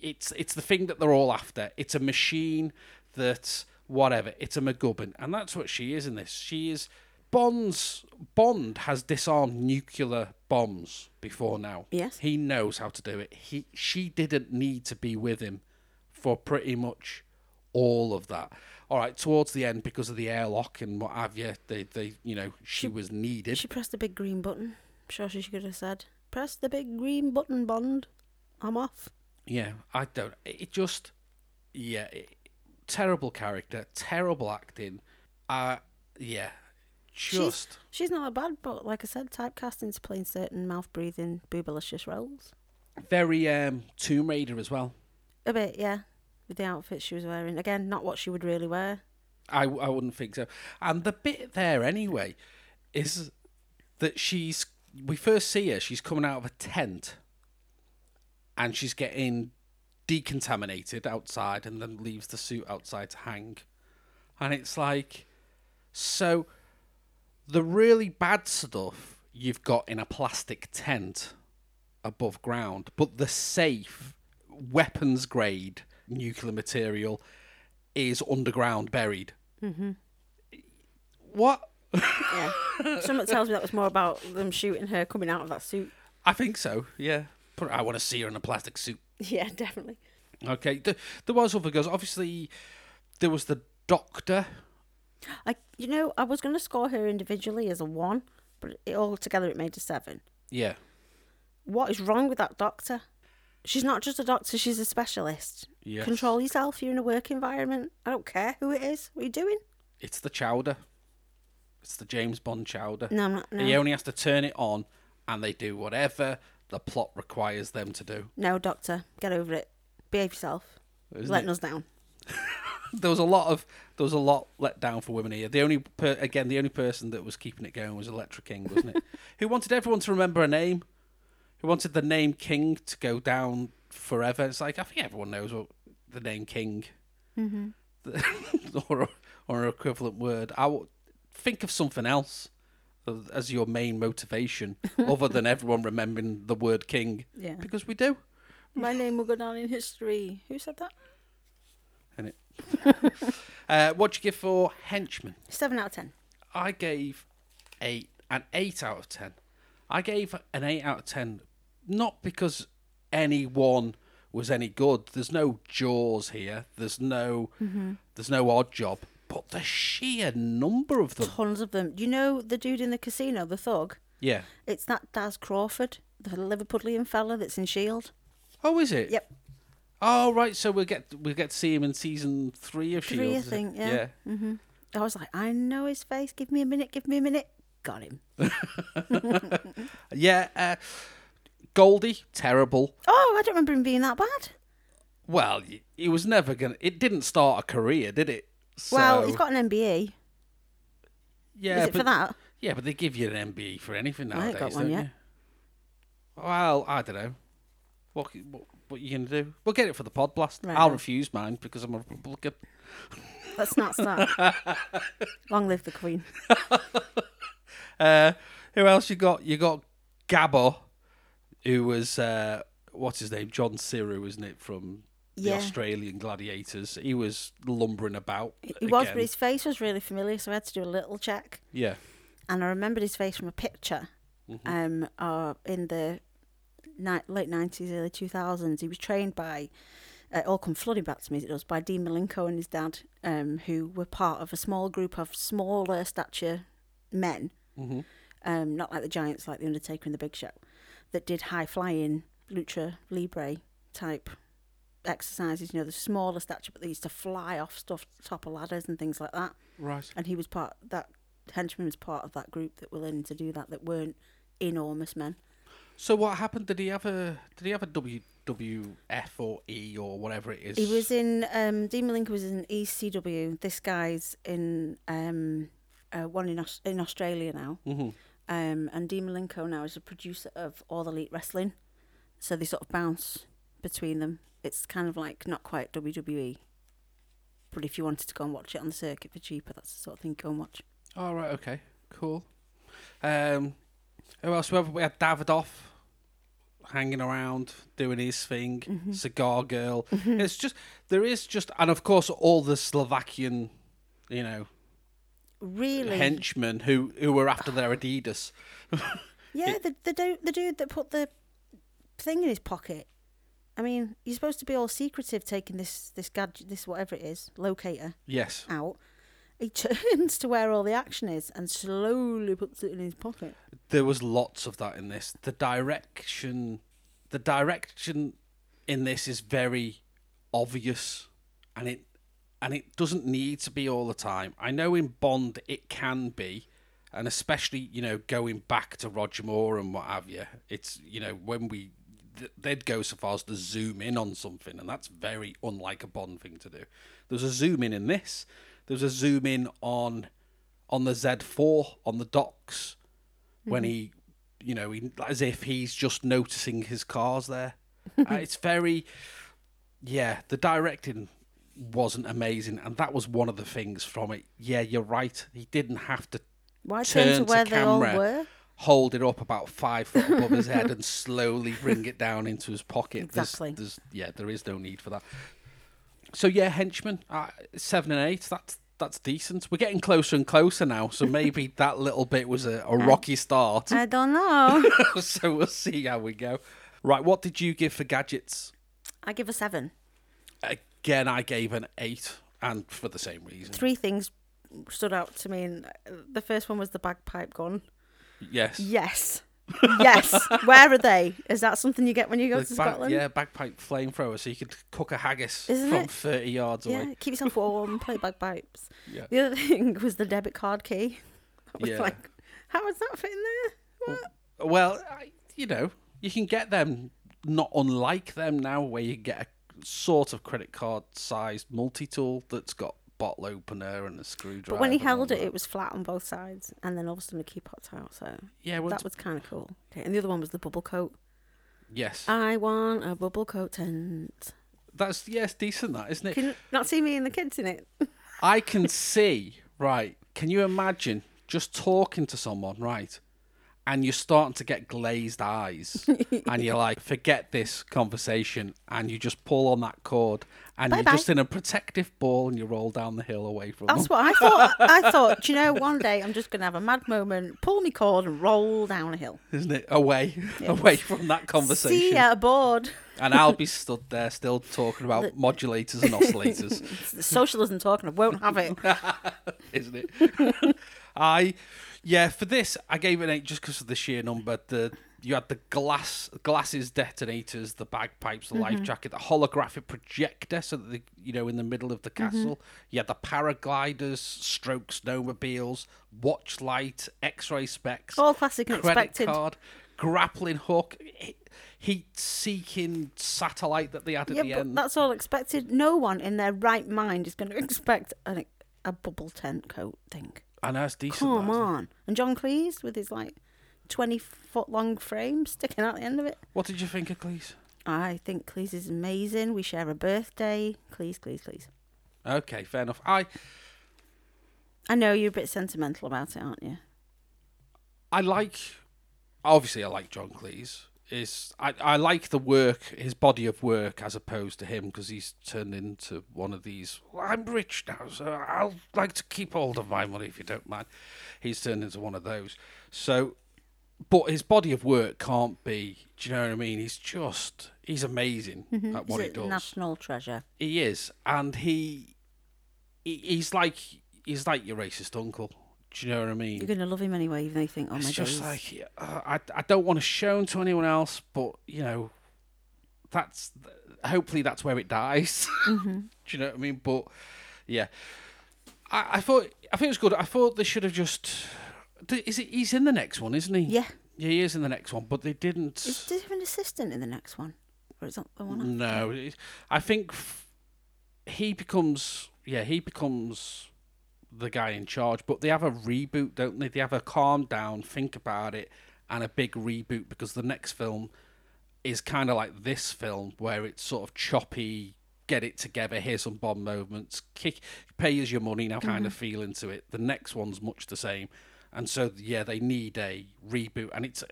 it's it's the thing that they're all after. It's a machine that whatever. It's a MacGuffin, and that's what she is in this. She is Bond's Bond has disarmed nuclear bombs before now.
Yes.
he knows how to do it. He she didn't need to be with him for pretty much all of that. All right, towards the end, because of the airlock and what have you, they, they you know, she,
She-
was needed.
She pressed the big green button. I'm sure she could have said, "Press the big green button, Bond. I'm off."
Yeah, I don't. It just, yeah, it, terrible character, terrible acting. Uh yeah, just
She's not that bad, but like I said, typecast into playing certain mouth breathing, boobalicious roles.
very um Tomb Raider as well.
A bit, yeah, with the outfit she was wearing. Again, not what she would really wear.
I I wouldn't think so. And the bit there anyway is that she's we first see her. She's coming out of a tent, and she's getting decontaminated outside, and then leaves the suit outside to hang. And it's like, so the really bad stuff you've got in a plastic tent above ground, but the safe weapons grade nuclear material is underground buried.
Mm-hmm.
What?
Yeah. Someone tells me that was more about them shooting her coming out of that suit.
I think so. Yeah. I want to see her in a plastic suit.
Yeah, definitely.
Okay. There, there was other girls. Obviously, there was the doctor.
I, you know, I was going to score her individually as a one, but it, all together it made a seven.
Yeah.
What is wrong with that doctor? She's not just a doctor; she's a specialist.
Yes.
Control yourself. You're in a work environment. I don't care who it is. What are you doing?
It's the chowder. It's the James Bond chowder.
No, I'm not. No,
He only has to turn it on, and they do whatever the plot requires them to do.
no, doctor, get over it. Behave yourself.
Isn't
Letting
it?
us down.
There was a lot of there was a lot let down for women here. The only per, again the only person that was keeping it going was Elektra King, wasn't it? Who wanted everyone to remember her name. Who wanted the name King to go down forever. It's like I think everyone knows what the name King
Mm-hmm.
or or an equivalent word. I would think of something else as your main motivation, other than everyone remembering the word King,
Yeah.
because we do.
My name will go down in history. Who said that?
And it. uh, what'd you give for henchman?
Seven out of ten.
I gave eight an eight out of ten. I gave an eight out of ten, not because anyone was any good. There's no jaws here. There's no there's no odd job. But the sheer number of them.
Tons of them. Do you know the dude in the casino, the thug?
Yeah.
It's that Daz Crawford, the Liverpudlian fella that's in Shield.
Oh, is it?
Yep.
Oh, right. So we'll get we'll get to see him in season three of Shield.
Three, I think. Yeah.
Yeah.
hmm I was like, I know his face. Give me a minute. Give me a minute. Got him.
Yeah. Uh, Goldie, terrible.
Oh, I don't remember him being that bad.
Well, he was never gonna. It didn't start a career, did it?
Well, he's got an MBE.
Yeah,
Is it
but
for that?
yeah, but they give you an MBE for anything nowadays,
ain't got one yet.
you? Well, I don't know. What what what you gonna do? We'll get it for the pod blast.
Right,
I'll refuse mine because I'm a Republican.
Let's not start. Long live the Queen.
Uh, who else you got? You got Gabbo, who was uh, what's his name? John Seru, isn't it? From the
Yeah.
Australian Gladiators. He was lumbering about.
He was,
again.
but his face was really familiar, so I had to do a little check.
yeah.
And I remembered his face from a picture
Mm-hmm.
um, uh, in the ni- late 90s, early 2000s. He was trained by, uh, it all come flooding back to me, as it does, by Dean Malenko and his dad, um, who were part of a small group of smaller stature men,
hmm
um, not like the giants like The Undertaker and The Big Show, that did high flying, lucha libre type exercises, you know, the smaller stature, but they used to fly off stuff, top of ladders and things like that.
Right.
And he was part, that henchman was part of that group that were learning to do that, that weren't enormous men.
So what happened? Did he have a Did he have a WWF or E or whatever it is?
He was in, um, Dean Malenko was in ECW. This guy's in um, uh, one in, Aus- in Australia now.
hmm
Um, and Dean Malenko now is a producer of All Elite Wrestling. So they sort of bounce between them. It's kind of like not quite WWE. But if you wanted to go and watch it on the circuit for cheaper, that's the sort of thing go and watch.
All right. Okay. Cool. Um, who else? We had- we had Davidoff hanging around doing his thing.
Mm-hmm.
Cigar Girl. It's just there is just and of course all the Slovakian, you know,
Really?
henchmen who who were after their Adidas.
Yeah, the the dude, the dude that put the thing in his pocket. I mean, you're supposed to be all secretive taking this this gadget, this whatever it is, locator
Yes.
out. He turns to where all the action is and slowly puts it in his pocket.
there was lots of that in this. The direction, the direction in this is very obvious, and it and it doesn't need to be all the time. I know in Bond it can be, and especially you know going back to Roger Moore and what have you. It's you know when we they'd go so far as to zoom in on something, and that's very unlike a Bond thing to do. There's a zoom in in this. There's a zoom in on on the Z4 on the docks when he, you know, he, as if he's just noticing his cars there. uh, it's very, yeah, the directing wasn't amazing, and that was one of the things from it. Yeah, you're right. He didn't have to
Why
Turn
to
to
where they all were?
hold it up about five foot above his head and slowly bring it down into his pocket.
Exactly.
There's, yeah, there is no need for that. So yeah, henchman, uh, seven and eight. That's that's decent. We're getting closer and closer now. So maybe that little bit was a, a rocky start.
I don't know.
so we'll see how we go. Right, what did you give for gadgets?
I give a seven.
Again, I gave an eight, and for the same reason.
Three things stood out to me, and uh, the first one was the bagpipe gun.
Yes.
Yes. Yes. Where are they? Is that something you get when you go
The
to
bag-
Scotland?
yeah, bagpipe flamethrower, so you could cook a haggis
Isn't
from
it?
30 yards
Yeah,
away.
keep yourself warm, play bagpipes.
Yeah.
The other thing was the debit card key. I was
Yeah.
like, how is that fitting there? What?
Well, I, you know, you can get them not unlike them now, where you get a sort of credit card sized multi tool that's got bottle opener and a screwdriver.
But when he held it, it was flat on both sides, and then all of a sudden the key popped out. So
yeah, well,
that was kind of cool. Okay, and the other one was the bubble coat.
yes,
I want a bubble coat tent.
that's yes, decent, that isn't it?
Can you not see me and the kids in it?
I can see, right? Can you imagine just talking to someone, right? And you're starting to get glazed eyes, and you're like, forget this conversation, and you just pull on that cord, and
Bye-bye.
you're just in a protective ball, and you roll down the hill away from
That's
them.
what I thought. I thought, do you know, one day I'm just going to have a mad moment, pull me cord and roll down a hill.
isn't it? Away, away from that conversation.
See ya aboard.
And I'll be stood there still talking about modulators and oscillators,
Socialism talking, I won't have it.
isn't it? I, Yeah, for this, I gave it an eight just because of the sheer number. The you had the glass glasses detonators, the bagpipes, the
Mm-hmm.
life jacket, the holographic projector, so that the, you know in the middle of the
Mm-hmm.
castle. You had the paragliders, stroke snowmobiles, watch light, X-ray specs,
All classic and
credit
expected.
card, grappling hook, heat-seeking satellite that they had at
Yeah,
the
but
end.
that's all expected. No one in their right mind is going to expect a, a bubble tent coat thing.
I know it's decent.
Come
that,
on. And John Cleese with his like 20 foot long frame sticking out the end of it.
What did you think of Cleese?
I think Cleese is amazing. We share a birthday. Cleese, Cleese, Cleese.
Okay, fair enough. I
I know you're a bit sentimental about it, aren't you?
I like obviously I like John Cleese. Is I, I like the work, his body of work, as opposed to him, because he's turned into one of these. Well, I'm rich now, so I'll like to keep hold of my money if you don't mind. He's turned into one of those. So, but his body of work can't be. Do you know what I mean? He's just he's amazing mm-hmm. at what
He's
he
a
does.
national treasure.
He is, and he, he he's like he's like your racist uncle. Do you know what I mean?
You're going to love him anyway, even though you think, oh my
it's just
days.
like uh, I I don't want to show him to anyone else, but you know, that's hopefully that's where it dies.
Mm-hmm.
Do you know what I mean? But yeah, I, I thought I think it was good. I thought they should have just. Is it? He's in the next one, isn't he?
yeah.
Yeah, he is in the next one, but they didn't.
Is there an assistant in the next one? Or is that the one? after?
No, I think he becomes yeah he becomes the guy in charge. But they have a reboot, don't they? They have a calm down, think about it, and a big reboot because the next film is kind of like this film where it's sort of choppy. Get it together. Here's some bomb moments. Kick, pay us your money now. Kind of feel into it. The next one's much the same, and so yeah, they need a reboot, and it's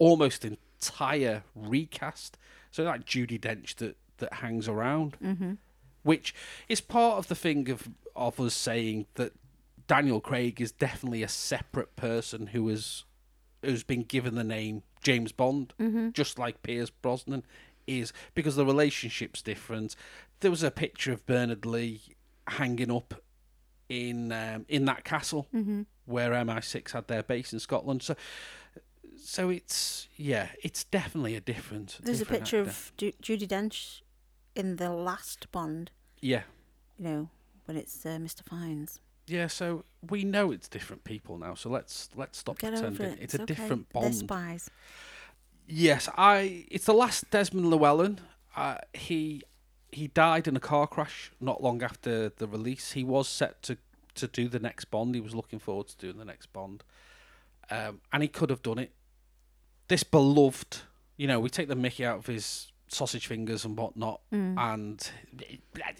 almost entire recast. So like Judi Dench that that hangs around, mm-hmm. which is part of the thing of of us saying that Daniel Craig is definitely a separate person who is who's been given the name James Bond, just like Pierce Brosnan is because the relationship's different. There was a picture of Bernard Lee hanging up in um, in that castle where MI6 had their base in Scotland. So so it's yeah, it's definitely a different.
There's a picture
actor.
of Ju- Judi Dench in the last Bond,
yeah,
you know, when it's uh, Mr. Fiennes.
Yeah. So we know it's different people now. So let's let's stop
Get
pretending
it.
it's, a
okay.
different
They're
Bond.
spies.
Yes, I. It's the last Desmond Llewellyn. Uh, he he died in a car crash not long after the release. He was set to to do the next Bond. He was looking forward to doing the next Bond, um, and he could have done it. This beloved, you know, we take the Mickey out of his sausage fingers and whatnot, mm. and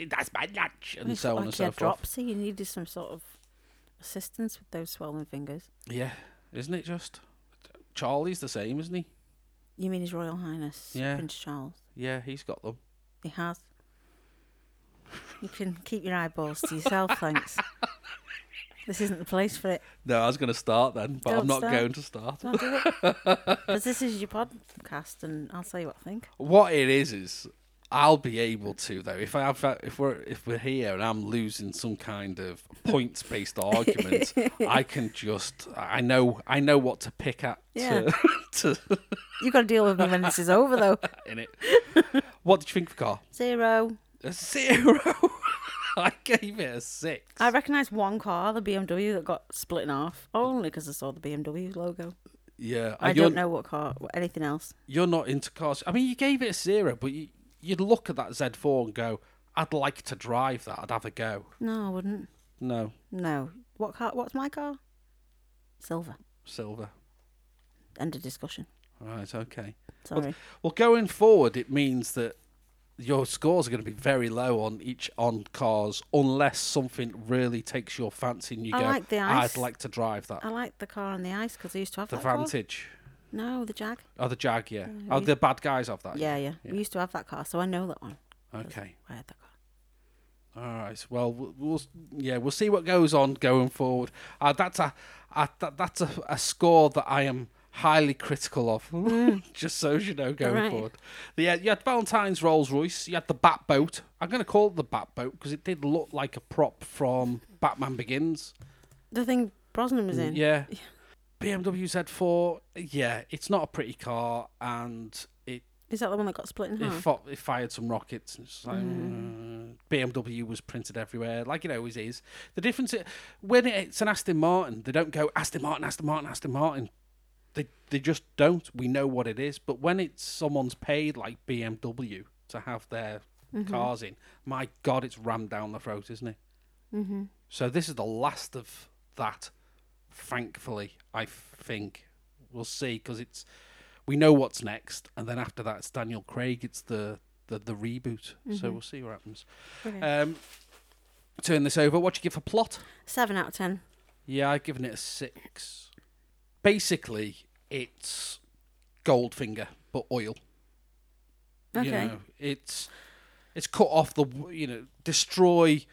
that's my lunch, and so on
like
and so forth.
dropsy. You needed some sort of assistance with those swollen fingers.
Yeah, isn't it just? Charlie's the same, isn't he?
You mean His Royal Highness
Yeah.
Prince Charles?
Yeah, he's got them.
He has. You can keep your eyeballs to yourself, thanks. This isn't the place for it.
No, I was going to start then, but I'm
Don't start.
going to start.
Don't do it. Because this is your podcast, and I'll tell you what I think.
What it is is I'll be able to though if I have if we're if we're here and I'm losing some kind of points based argument, I can just I know I know what to pick at
Yeah.
to, to
You've got to deal with me when this is over, though.
in it. What did you think of the car?
Zero.
A zero. I gave it a six.
I recognise one car, the BMW, that got split in half, only because I saw the BMW logo.
yeah,
I don't know what car, anything else.
You're not into cars. I mean, you gave it a zero, but you you'd look at that Z4 and go, "I'd like to drive that. I'd have a go."
No, I wouldn't.
No,
No. What car? What's my car? Silver.
silver.
End of discussion.
Right. Okay.
Sorry.
Well, going forward, it means that your scores are going to be very low on each on cars, unless something really takes your fancy and you
I
go,
like the ice.
"I'd like to drive that."
I like the car on the ice because I used to have
the
that car.
Vantage,
No, the Jag.
oh, the Jag, yeah. Oh, the bad guys have that.
Yeah, yeah,
yeah.
We used to have that car, so I know that one.
Okay.
I had that car.
All right. Well, we'll, we'll yeah, we'll see what goes on going forward. Uh, that's a, a that, that's a, a score that I am highly critical of. Just so you know, going
Alright.
forward. The, uh, you had Valentine's Rolls Royce. You had the Bat Boat. I'm going to call it the Bat Boat because it did look like a prop from Batman Begins.
The thing Brosnan was in.
Yeah. BMW Z4, yeah, it's not a pretty car, and it
Is that the one that got split in
it,
half?
fo- it fired some rockets. And it's like,
Mm.
uh, BMW was printed everywhere, like it always is. The difference when it's an Aston Martin, they don't go Aston Martin, Aston Martin, Aston Martin. They they just don't. We know what it is. But when it's someone's paid like BMW to have their
Mm-hmm.
cars in, my God, it's rammed down the throat, isn't it?
Mm-hmm.
So this is the last of that. Thankfully, I think we'll see because it's we know what's next, and then after that, it's Daniel Craig. It's the the, the reboot. So
Mhm.
we'll see what happens.
Brilliant.
Um, turn this over. What do you give for plot?
Seven out of ten.
Yeah, I've given it a six. Basically, it's Goldfinger but oil.
Okay.
You know, it's it's cut off the you know destroy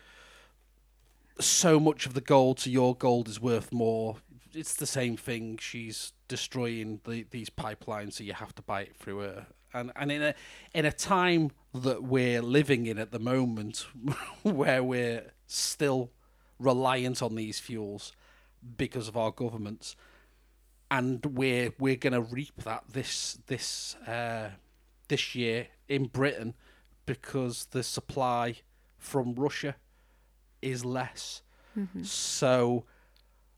so much of the gold so your gold is worth more. It's the same thing. She's destroying the, these pipelines, so you have to buy it through her. And and in a in a time that we're living in at the moment, where we're still reliant on these fuels because of our governments, and we're we're going to reap that this this uh, this year in Britain because the supply from Russia is less.
Mm-hmm.
So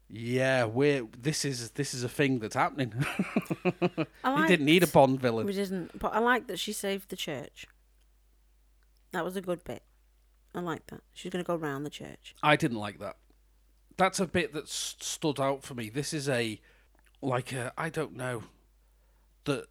yeah, we're this is this is a thing that's happening.
I
he didn't need a Bond villain.
We didn't, but I like that she saved the church. That was a good bit. I like that. She's going to go round the church.
I didn't like that. That's a bit that s- stood out for me. This is a like a I don't know that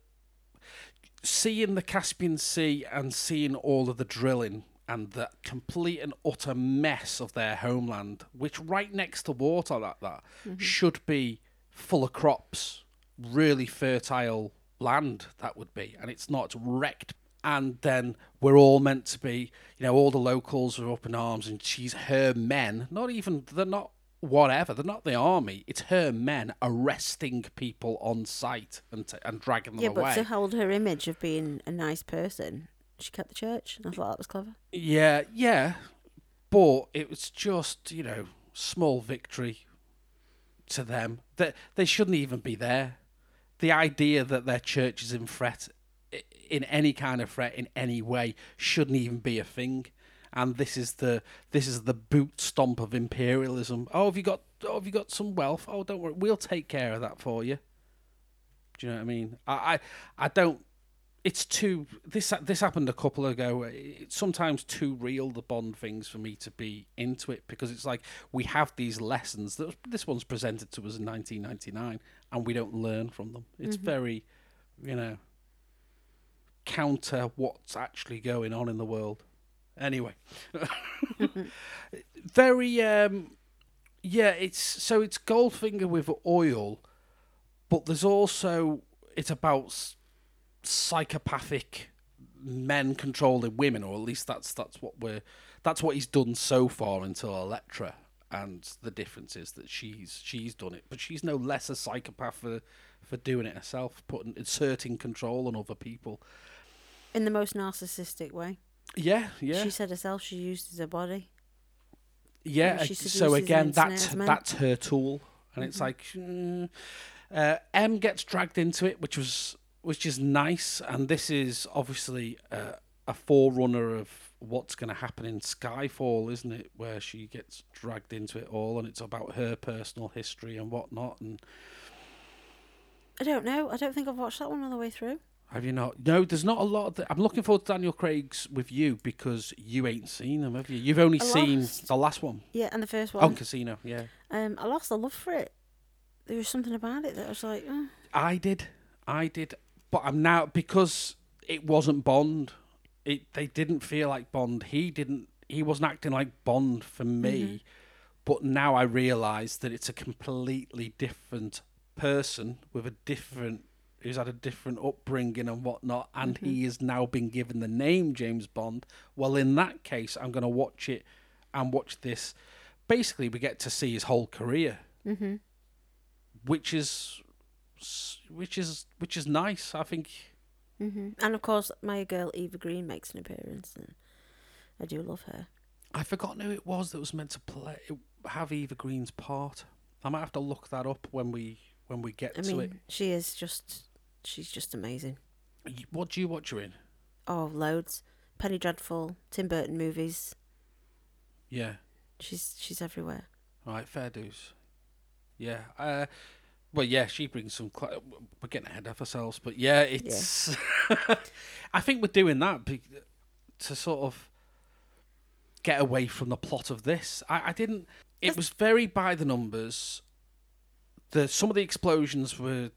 seeing the Caspian Sea and seeing all of the drilling and the complete and utter mess of their homeland, which right next to water like that mm-hmm. should be full of crops, really fertile land that would be, and it's not. Wrecked. And then we're all meant to be, you know, all the locals are up in arms, and she's her men. Not even they're not whatever. They're not the army. It's her men arresting people on sight and t- and dragging them
yeah,
away.
but to hold her image of being a nice person, she kept the church. And I thought that was clever.
Yeah, yeah, but it was just you know small victory to them. That they shouldn't even be there. The idea that their church is in threat, in any kind of threat in any way, shouldn't even be a thing. And this is the this is the boot stomp of imperialism. Oh, have you got oh, have you got some wealth? Oh, don't worry, we'll take care of that for you. Do you know what I mean? I I, I don't it's too this this happened a couple ago. It's sometimes too real the Bond things for me to be into it because it's like we have these lessons that this one's presented to us in 1999 and we don't learn from them. It's mm-hmm. very, you know, counter what's actually going on in the world. Anyway, very um, yeah. It's so it's Goldfinger with oil, but there's also it's about psychopathic men controlling women, or at least that's that's what we're that's what he's done so far until Elektra, and the difference is that she's she's done it, but she's no less a psychopath for for doing it herself, putting inserting control on other people.
In the most narcissistic way.
Yeah, yeah,
She said herself she used her body.
yeah.
she
so again, that's that's her tool, and it's
Mhm.
like mm, uh, M gets dragged into it, which was which is nice, and this is obviously uh, a forerunner of what's going to happen in Skyfall, isn't it? Where she gets dragged into it all, and it's about her personal history and whatnot. And
I don't know. I don't think I've watched that one all the way through.
Have you not? No, there's not a lot. Of the, I'm looking forward to Daniel Craig's with you because you ain't seen them, have you? You've only
I
seen
lost.
the last one.
Yeah, and the first
Oh,
one.
Casino. Yeah,
Um, I lost the love for it. There was something about it that I was like, oh.
I did, I did, but I'm now because it wasn't Bond. It they didn't feel like Bond. He didn't. He wasn't acting like Bond for me.
Mhm.
But now I realise that it's a completely different person with a different who's had a different upbringing and whatnot, and he has now been given the name James Bond. Well, in that case, I'm going to watch it and watch this. Basically, we get to see his whole career,
hmm
which is which is which is nice. I think
hmm And of course, my girl Eva Green makes an appearance, and I do love her.
I've forgotten who it was that was meant to play have Eva Green's part. I might have to look that up when we when we get
I
to
mean, she is just, she's just amazing.
What do you watch her in?
Oh, loads. Penny Dreadful, Tim Burton movies.
Yeah.
She's she's everywhere.
All right, fair dues. Yeah. Uh, well, yeah, she brings some. Cl- we're getting ahead of ourselves, but yeah, it's. I think we're doing that to sort of get away from the plot of this. I, I didn't. It was very by the numbers. The some of the explosions were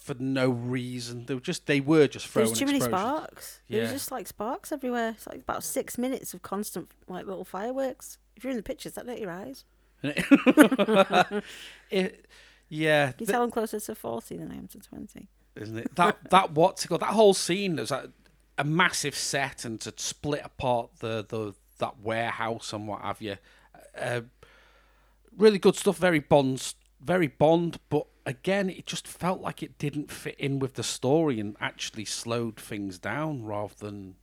for no reason. They were just. They were just throwing
There's too many
explosions.
sparks. There was just like sparks everywhere. It's like about six minutes of constant like little fireworks. If you're in the pictures, that hurt your eyes.
it, yeah,
You tell I'm closer to forty than I am to twenty.
isn't it? That that what's it called? That whole scene is a, a massive set, and to split apart the the that warehouse and what have you. Uh, really good stuff. Very Bond, very Bond, but again, it just felt like it didn't fit in with the story and actually slowed things down rather than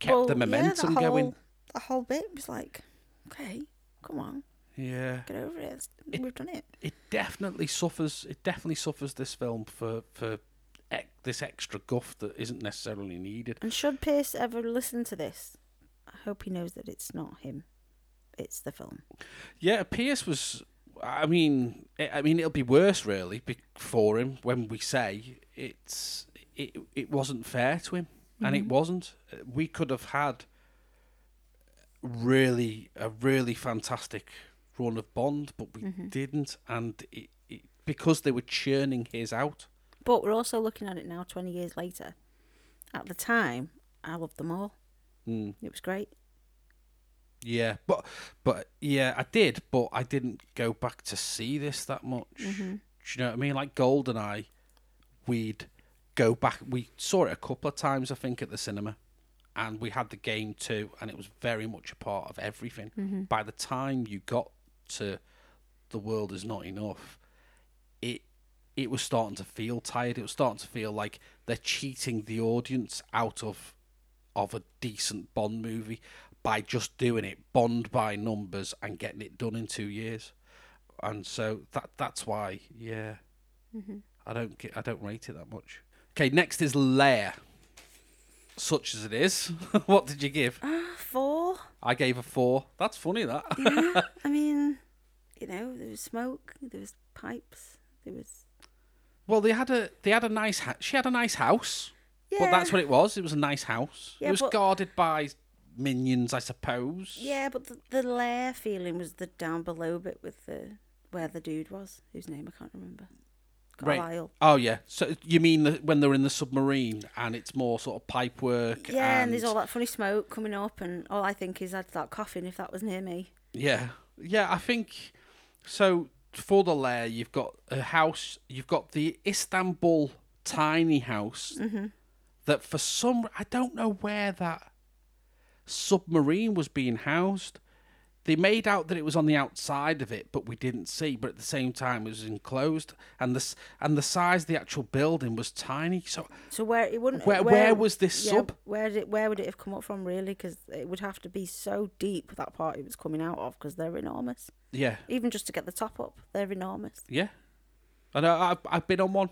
kept
Well,
the
yeah,
momentum
that whole,
going.
The whole bit was like, okay, come on,
Yeah.
get over it.
It-
We've done it.
it definitely suffers. It definitely suffers this film for for ec- this extra guff that isn't necessarily needed.
And should Pierce ever listen to this, I hope he knows that it's not him. It's the film.
Yeah, Pierce was. I mean, I mean, it'll be worse really for him when we say it's it. It wasn't fair to him, and it wasn't. We could have had really a really fantastic run of Bond, but we didn't, and it, it, because they were churning his out.
But we're also looking at it now, 20 years later. At the time, I loved them all.
Mm.
It was great.
Yeah, but but yeah, I did, but I didn't go back to see this that much.
Mm-hmm.
Do you know what I mean? Like Goldeneye, we'd go back. We saw it a couple of times, I think, at the cinema, and we had the game too, and it was very much a part of everything.
Mm-hmm.
By the time you got to the world is not enough, it it was starting to feel tired. It was starting to feel like they're cheating the audience out of of a decent Bond movie by just doing it Bond by numbers and getting it done in two years. And so that that's why, yeah, mm-hmm. I don't get, I don't rate it that much. Okay, next is Lair. Such as it is, what did you give?
Ah, four.
I gave a four. That's funny. That
Yeah. I mean, you know, there was smoke, there was pipes, there was.
well, they had a they had a nice ha- she had a nice house,
Yeah.
but that's what it was. It was a nice house.
Yeah,
it was
but-
guarded by minions, I suppose.
Yeah, but the, the lair feeling was the down below bit with the where the dude was, whose name I can't remember.
Right. Oh yeah. So you mean the, when they're in the submarine and it's more sort of pipe work?
Yeah, and, there's all that funny smoke coming up, and all I think is I'd start coughing if that was near me.
Yeah, yeah. I think so. For the lair, you've got a house. You've got the Istanbul tiny house
Mm-hmm.
that, for some, I don't know where that submarine was being housed. They made out that it was on the outside of it, but we didn't see. But at the same time, it was enclosed, and the and the size of the actual building was tiny. So
So where it wouldn't.
Where- where was this
yeah,
sub?
Where did it, where would it have come up from really? Because it would have to be so deep that part it was coming out of because they're enormous.
yeah,
Even just to get the top up, they're enormous.
Yeah, I. I've, I've been on one.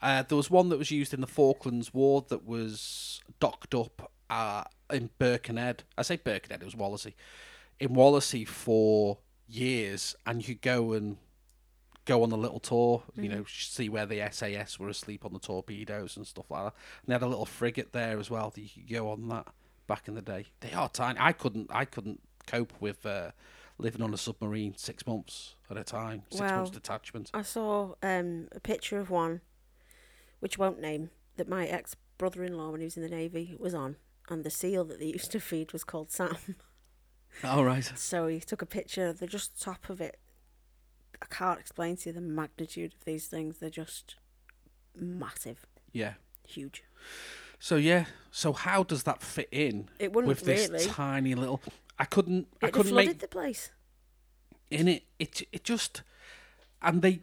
Uh, there was one that was used in the Falklands War that was docked up uh, in Birkenhead. I say Birkenhead, it was Wallasey. In Wallasey for years, and you go and go on a little tour, you know, see where the SAS were asleep on the torpedoes and stuff like that. And they had a little frigate there as well that you could go on that back in the day. They are tiny. I couldn't. I couldn't cope with uh, living on a submarine six months at a time. Six
Well,
months detachment.
I saw um, a picture of one, which I won't name, that my ex brother in law when he was in the navy was on, and the seal that they used to feed was called Sam.
All right.
So he took a picture of the just top of it. I can't explain to you the magnitude of these things. They're just massive,
Yeah.
huge.
So yeah. So how does that fit in
It wouldn't
with this
really.
tiny little? I couldn't. I
It had
couldn't
flooded
make
the place.
in it. It it just and they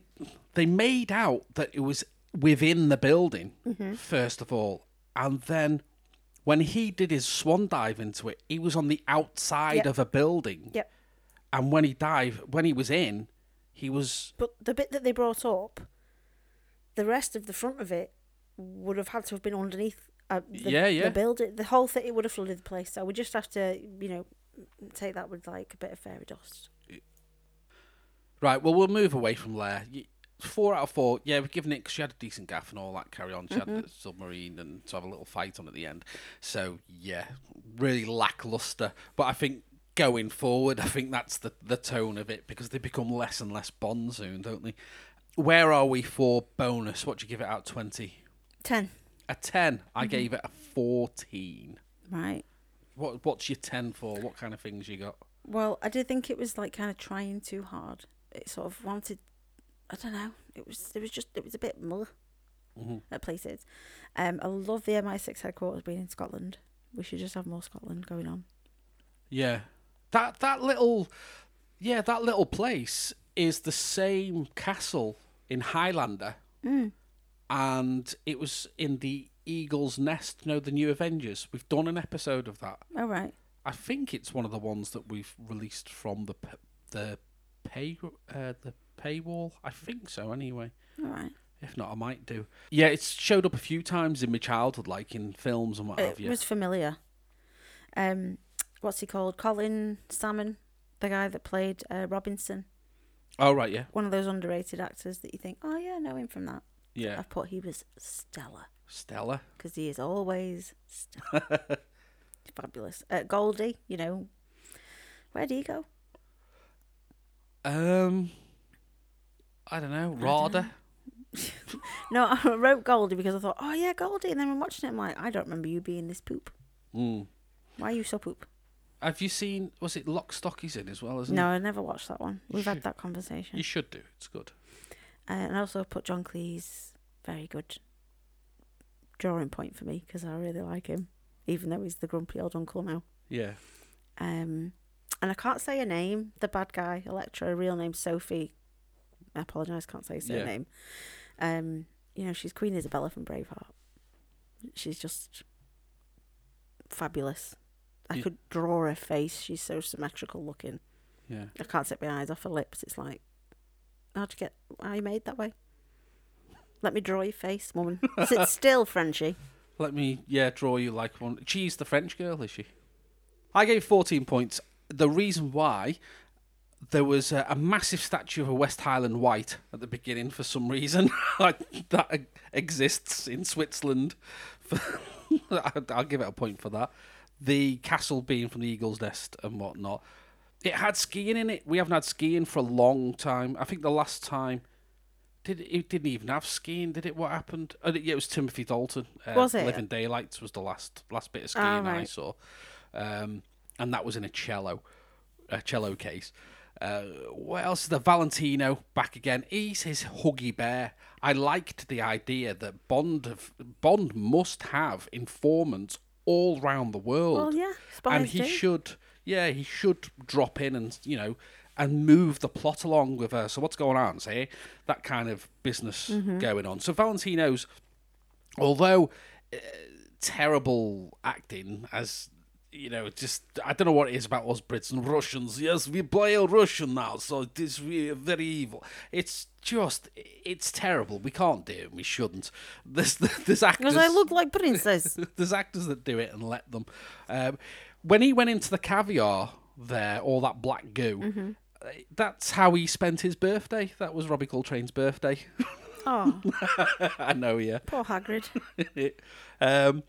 they made out that it was within the building
Mm-hmm.
first of all, and then when he did his swan dive into it, he was on the outside
Yep.
of a building,
Yep.
and when he dived, when he was in, he was
But the bit that they brought up the rest of the front of it would have had to have been underneath. Uh, the,
Yeah, yeah.
The building, the whole thing, it would have flooded the place. So we just have to, you know, take that with like a bit of fairy dust.
Right, well, we'll move away from Lair. Four out of four. Yeah, we're giving it because she had a decent gaff and all that carry on. She had mm-hmm. the submarine and to have a little fight on at the end. So, yeah, really lackluster. But I think going forward, I think that's the, the tone of it because they become less and less Bond soon, don't they? Where are we for bonus? What do you give it out 20?
Ten,
A 10. I mm-hmm. gave it a 14.
right?
What What's your 10 for? What kind of things you got?
Well, I did think it was like kind of trying too hard. It sort of wanted, I don't know. It was it was just it was a bit mull
Mhm.
at places. Um, I love the MI6 headquarters being in Scotland. We should just have more Scotland going on.
Yeah. That that little yeah, that little place is the same castle in Highlander
Mm.
and it was in the Eagle's Nest, you know, the new Avengers. We've done an episode of that.
All right.
I think it's one of the ones that we've released from the the pay uh, the paywall. I think so anyway.
All right.
If not, I might do. Yeah, it's showed up a few times in my childhood, like in films and what have you.
It was familiar. Um, what's he called? Colin Salmon, the guy that played uh, Robinson.
Oh right, yeah,
One of those underrated actors that you think, oh yeah, I know him from that.
yeah.
I thought he was stellar
Stella.
because he is always stellar. fabulous. Uh, Goldie, you know, where do you go?
Um, I don't know. RADA.
No, I wrote Goldie because I thought, oh yeah, Goldie, and then when watching it, I'm like, I don't remember you being this poop.
Mm.
Why are you so poop?
Have you seen? Was it Lock, Stock? He's in as well, isn't
No, I never watched that one. We've had
should.
that conversation.
You should do. It's good.
Uh, and I also put John Cleese, very good drawing point for me because I really like him, even though he's the grumpy old uncle now.
Yeah.
Um, and I can't say her name, the bad guy, Elektra, her real name Sophie. I apologise, can't say her
Yeah.
surname. Um, you know, she's Queen Isabella from Braveheart. She's just fabulous. I
Yeah.
could draw her face. She's so symmetrical looking.
Yeah.
I can't take my eyes off her lips. It's like, how'd you get? Are you made that way? Let me draw your face, woman. Sit still, Frenchie.
Let me, yeah, draw you like one. She's the French girl, is she? I gave 14 points. The reason why there was a, a massive statue of a West Highland White at the beginning for some reason that exists in Switzerland. I'll give it a point for that. The castle being from the Eagle's Nest and whatnot. It had skiing in it. We haven't had skiing for a long time. I think the last time. Did it, didn't even have skiing, did it? What happened? Oh, yeah, it was Timothy Dalton. Uh,
Was it?
Living Daylights was the last last bit of skiing
Ah,
I saw, um, and that was in a cello, a cello case. Uh, what else is there? Valentino back again. He's his huggy bear. I liked the idea that Bond of, Bond must have informants all round the world
Well, yeah, spies
and he
do.
should yeah he should drop in and you know and move the plot along with her so what's going on say that kind of business
Mm-hmm.
going on so valentino's although uh, terrible acting as you know just i don't know what it is about us brits and russians yes we play a russian now so it is very evil it's just it's terrible we can't do it we shouldn't there's there's actors
Because I look like princess.
there's actors that do it and let them. Um, when he went into the caviar there, all that black goo,
Mm-hmm.
that's how he spent his birthday. That was Robbie Coltrane's birthday.
oh,
I know, yeah.
poor Hagrid.
um,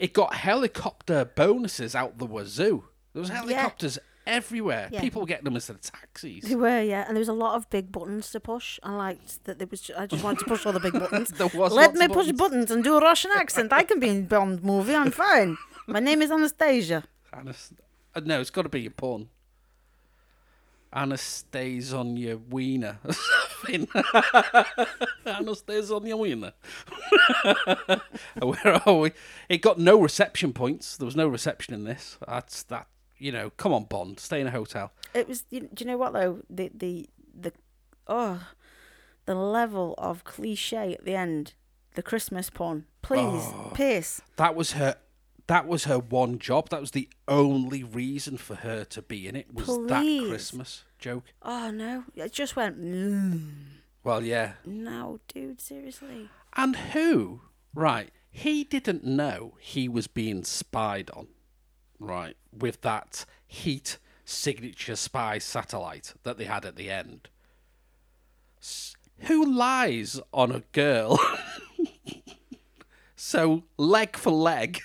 it got helicopter bonuses out the wazoo. There was helicopters everywhere.
Yeah.
People were getting them instead of taxis.
They were, yeah, and there was a lot of big buttons to push. I liked that there was. I just wanted to push all the big buttons.
There was
Let me
of
push
buttons.
buttons and do a Russian accent. I can be in Bond movie. I'm fine. My name is Anastasia.
Anas- uh, no, it's got to be your porn. Anastasia on your wiener. or something. Anastasia on your wiener. Where are we? It got no reception points. There was no reception in this. That's that. You know, come on, Bond, stay in a hotel.
It was. You, do you know what though? The the the oh, the level of cliche at the end. The Christmas pun. Please,
Oh.
Pierce.
That was her. That was her one job. That was the only reason for her to be in it. Was that Christmas joke?
Oh no! It just went. Mm.
Well, yeah.
No, dude, seriously.
And who? Right. He didn't know he was being spied on. Right. With that heat signature spy satellite that they had at the end. S- who lies on a girl? so, leg for leg,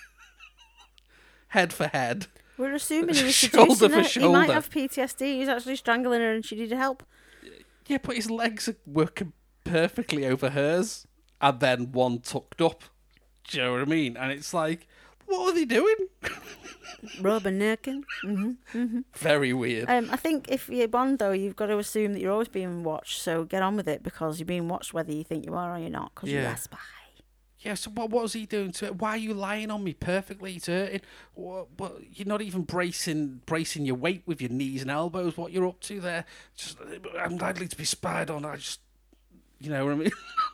head for head.
We're assuming he was
Shoulder
seducing
for
her. He might
shoulder.
have PTSD. He's actually strangling her, and she needed help.
Yeah, but his legs are working perfectly over hers, and then one tucked up. Do you know what I mean? And it's like, what are they doing?
Rubbernecking. hmm
Very weird.
Um, I think if you're Bond, though, you've got to assume that you're always being watched. So get on with it because you're being watched whether you think you are or you're not because you're
Yeah.
a spy.
Yeah, so what, what was he doing to it? Why are you lying on me perfectly? It's hurting. What, what, you're not even bracing bracing your weight with your knees and elbows. What you're up to there? Just, I'm likely to be spied on. I just, you know what I mean?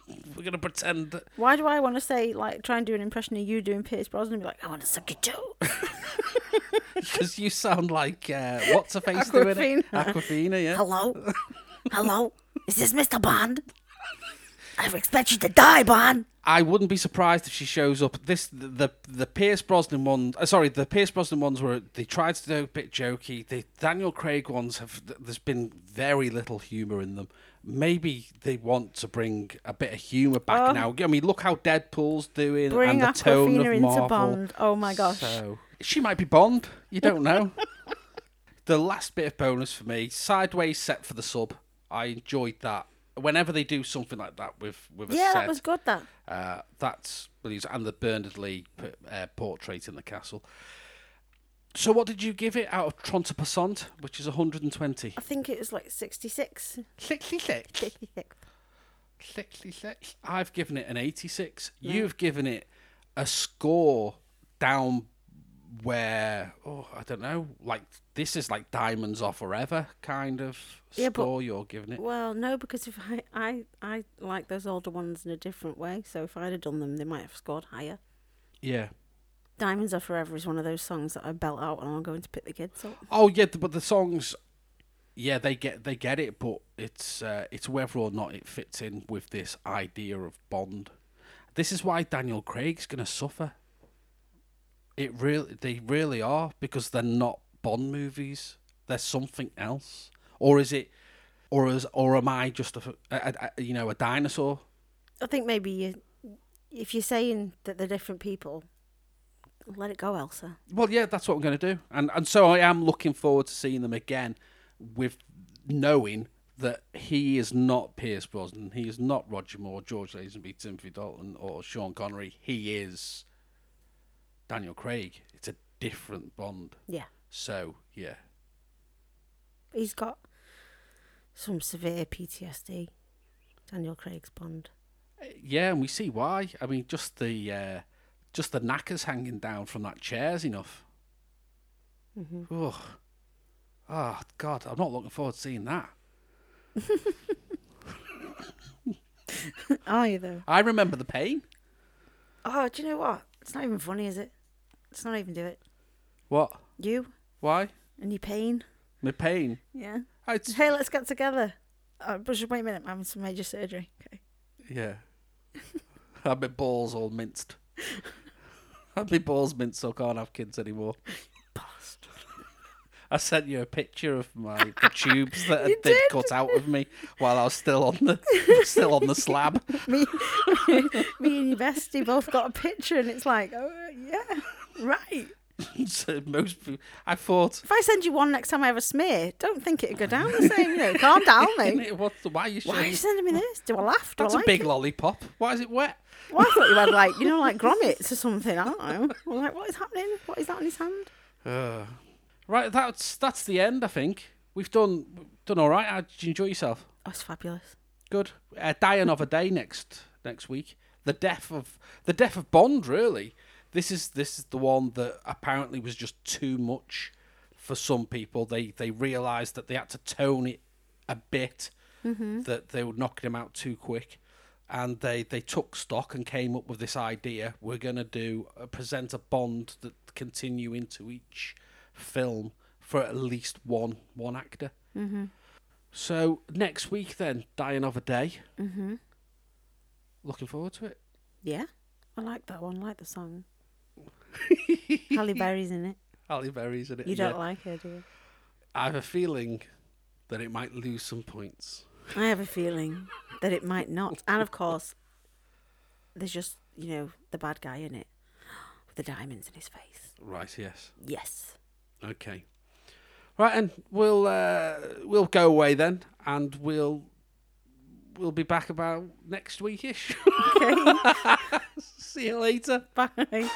We're gonna pretend that.
Why do I want to say like try and do an impression of you doing Pierce Brosnan and be like I want to suck your toe?
Because you sound like uh, what's her face doing it?
Awkwafina.
Awkwafina, yeah.
Hello, hello, is this Mr. Bond? I expect you to die, Bond.
I wouldn't be surprised if she shows up. This the the, the Pierce Brosnan one. Uh, sorry, the Pierce Brosnan ones were they tried to do a bit jokey. The Daniel Craig ones have. There's been very little humour in them. Maybe they want to bring a bit of humour back
Oh.
now. I mean, look how Deadpool's doing
Bring
and the tone
Awkwafina
of
into
Marvel.
Bond. Oh my gosh.
So she might be Bond. You don't know. the last bit of bonus for me, sideways set for the sub. I enjoyed that. Whenever they do something like that with with a
yeah,
set,
that was good. That
uh, that's brilliant. And the Bernard Lee uh, portrait in the castle. So, what did you give it out of Tronte Passant, which is 120?
I think it was like 66.
66.
66.
66. I've given it an 86. You've given it a score down where, oh, I don't know, like this is like Diamonds Are Forever kind of
Yeah, but-
score you're giving it.
Well, no, because if I, I I like those older ones in a different way. So if I'd have done them, they might have scored higher.
Yeah.
Diamonds Are Forever is one of those songs that I belt out when I'm going to pick the kids up.
Oh yeah, but the songs, yeah, they get they get it, but it's uh, it's whether or not it fits in with this idea of Bond. This is why Daniel Craig's gonna suffer. It really, they really are because they're not Bond movies. They're something else, or is it, or is or am I just a, a, a you know a dinosaur?
I think maybe you, if you're saying that they're different people, let it go, Elsa.
Well, yeah, that's what I'm going to do, and and so I am looking forward to seeing them again, with knowing that he is not Pierce Brosnan, he is not Roger Moore, George Lazenby, Timothy Dalton, or Sean Connery. He is Daniel Craig. It's a different Bond.
Yeah,
So yeah,
he's got some severe PTSD. Daniel Craig's Bond.
yeah, and we see why. I mean, just the uh, just the knackers hanging down from that chair's enough.
hmm
Oh, oh God, I'm not looking forward to seeing that.
Are you though?
I remember the pain.
Oh, do you know what? It's not even funny, is it? Let's not even do it.
What?
You
Why?
and your pain.
My pain.
Yeah. Hey, let's get together. Uh, but just wait a minute, I'm having some major surgery. Okay.
yeah. Have my balls all minced. Have my balls minced so I can't have kids anymore. I sent you a picture of my the tubes that
You
had
did?
cut out of me while I was still on the still on the slab.
me, me and your bestie both got a picture, and it's like, oh yeah, right.
so most people, I thought.
If I send you one next time I have a smear, don't think it'd go down the same. You know, calm down, mate.
What, why are you
Why are you sending me this? Do I laugh? Do
That's
I
a
like
big
it?
lollipop. Why is it wet?
Well, I thought you had like, you know, like grommets or something. I don't know. Well, like, what is happening? What is that on his hand?
Uh, right, that's that's the end. I think we've done done all right. How did you enjoy yourself?
Oh, it's fabulous.
Good. Uh, Die Another Day next next week. The death of the death of Bond. Really, this is this is the one that apparently was just too much for some people. They they realised that they had to tone it a bit. That they were knocking him out too quick, and they they took stock and came up with this idea. We're gonna do uh, present a Bond that continue into each film for at least one one actor. So next week then, Die Another Day.
Mm-hmm.
Looking forward to it.
Yeah, I like that one. I like the song. Halle Berry's in it.
Halle Berry's in it.
You don't like her, do you?
I have a feeling that it might lose some points.
I have a feeling that it might not. And of course, there's just, you know, the bad guy in it with the diamonds in his face.
Right, yes.
Yes.
Okay. Right, and we'll uh, we'll go away then, and we'll we'll be back about next weekish.
Okay.
See you later.
Bye.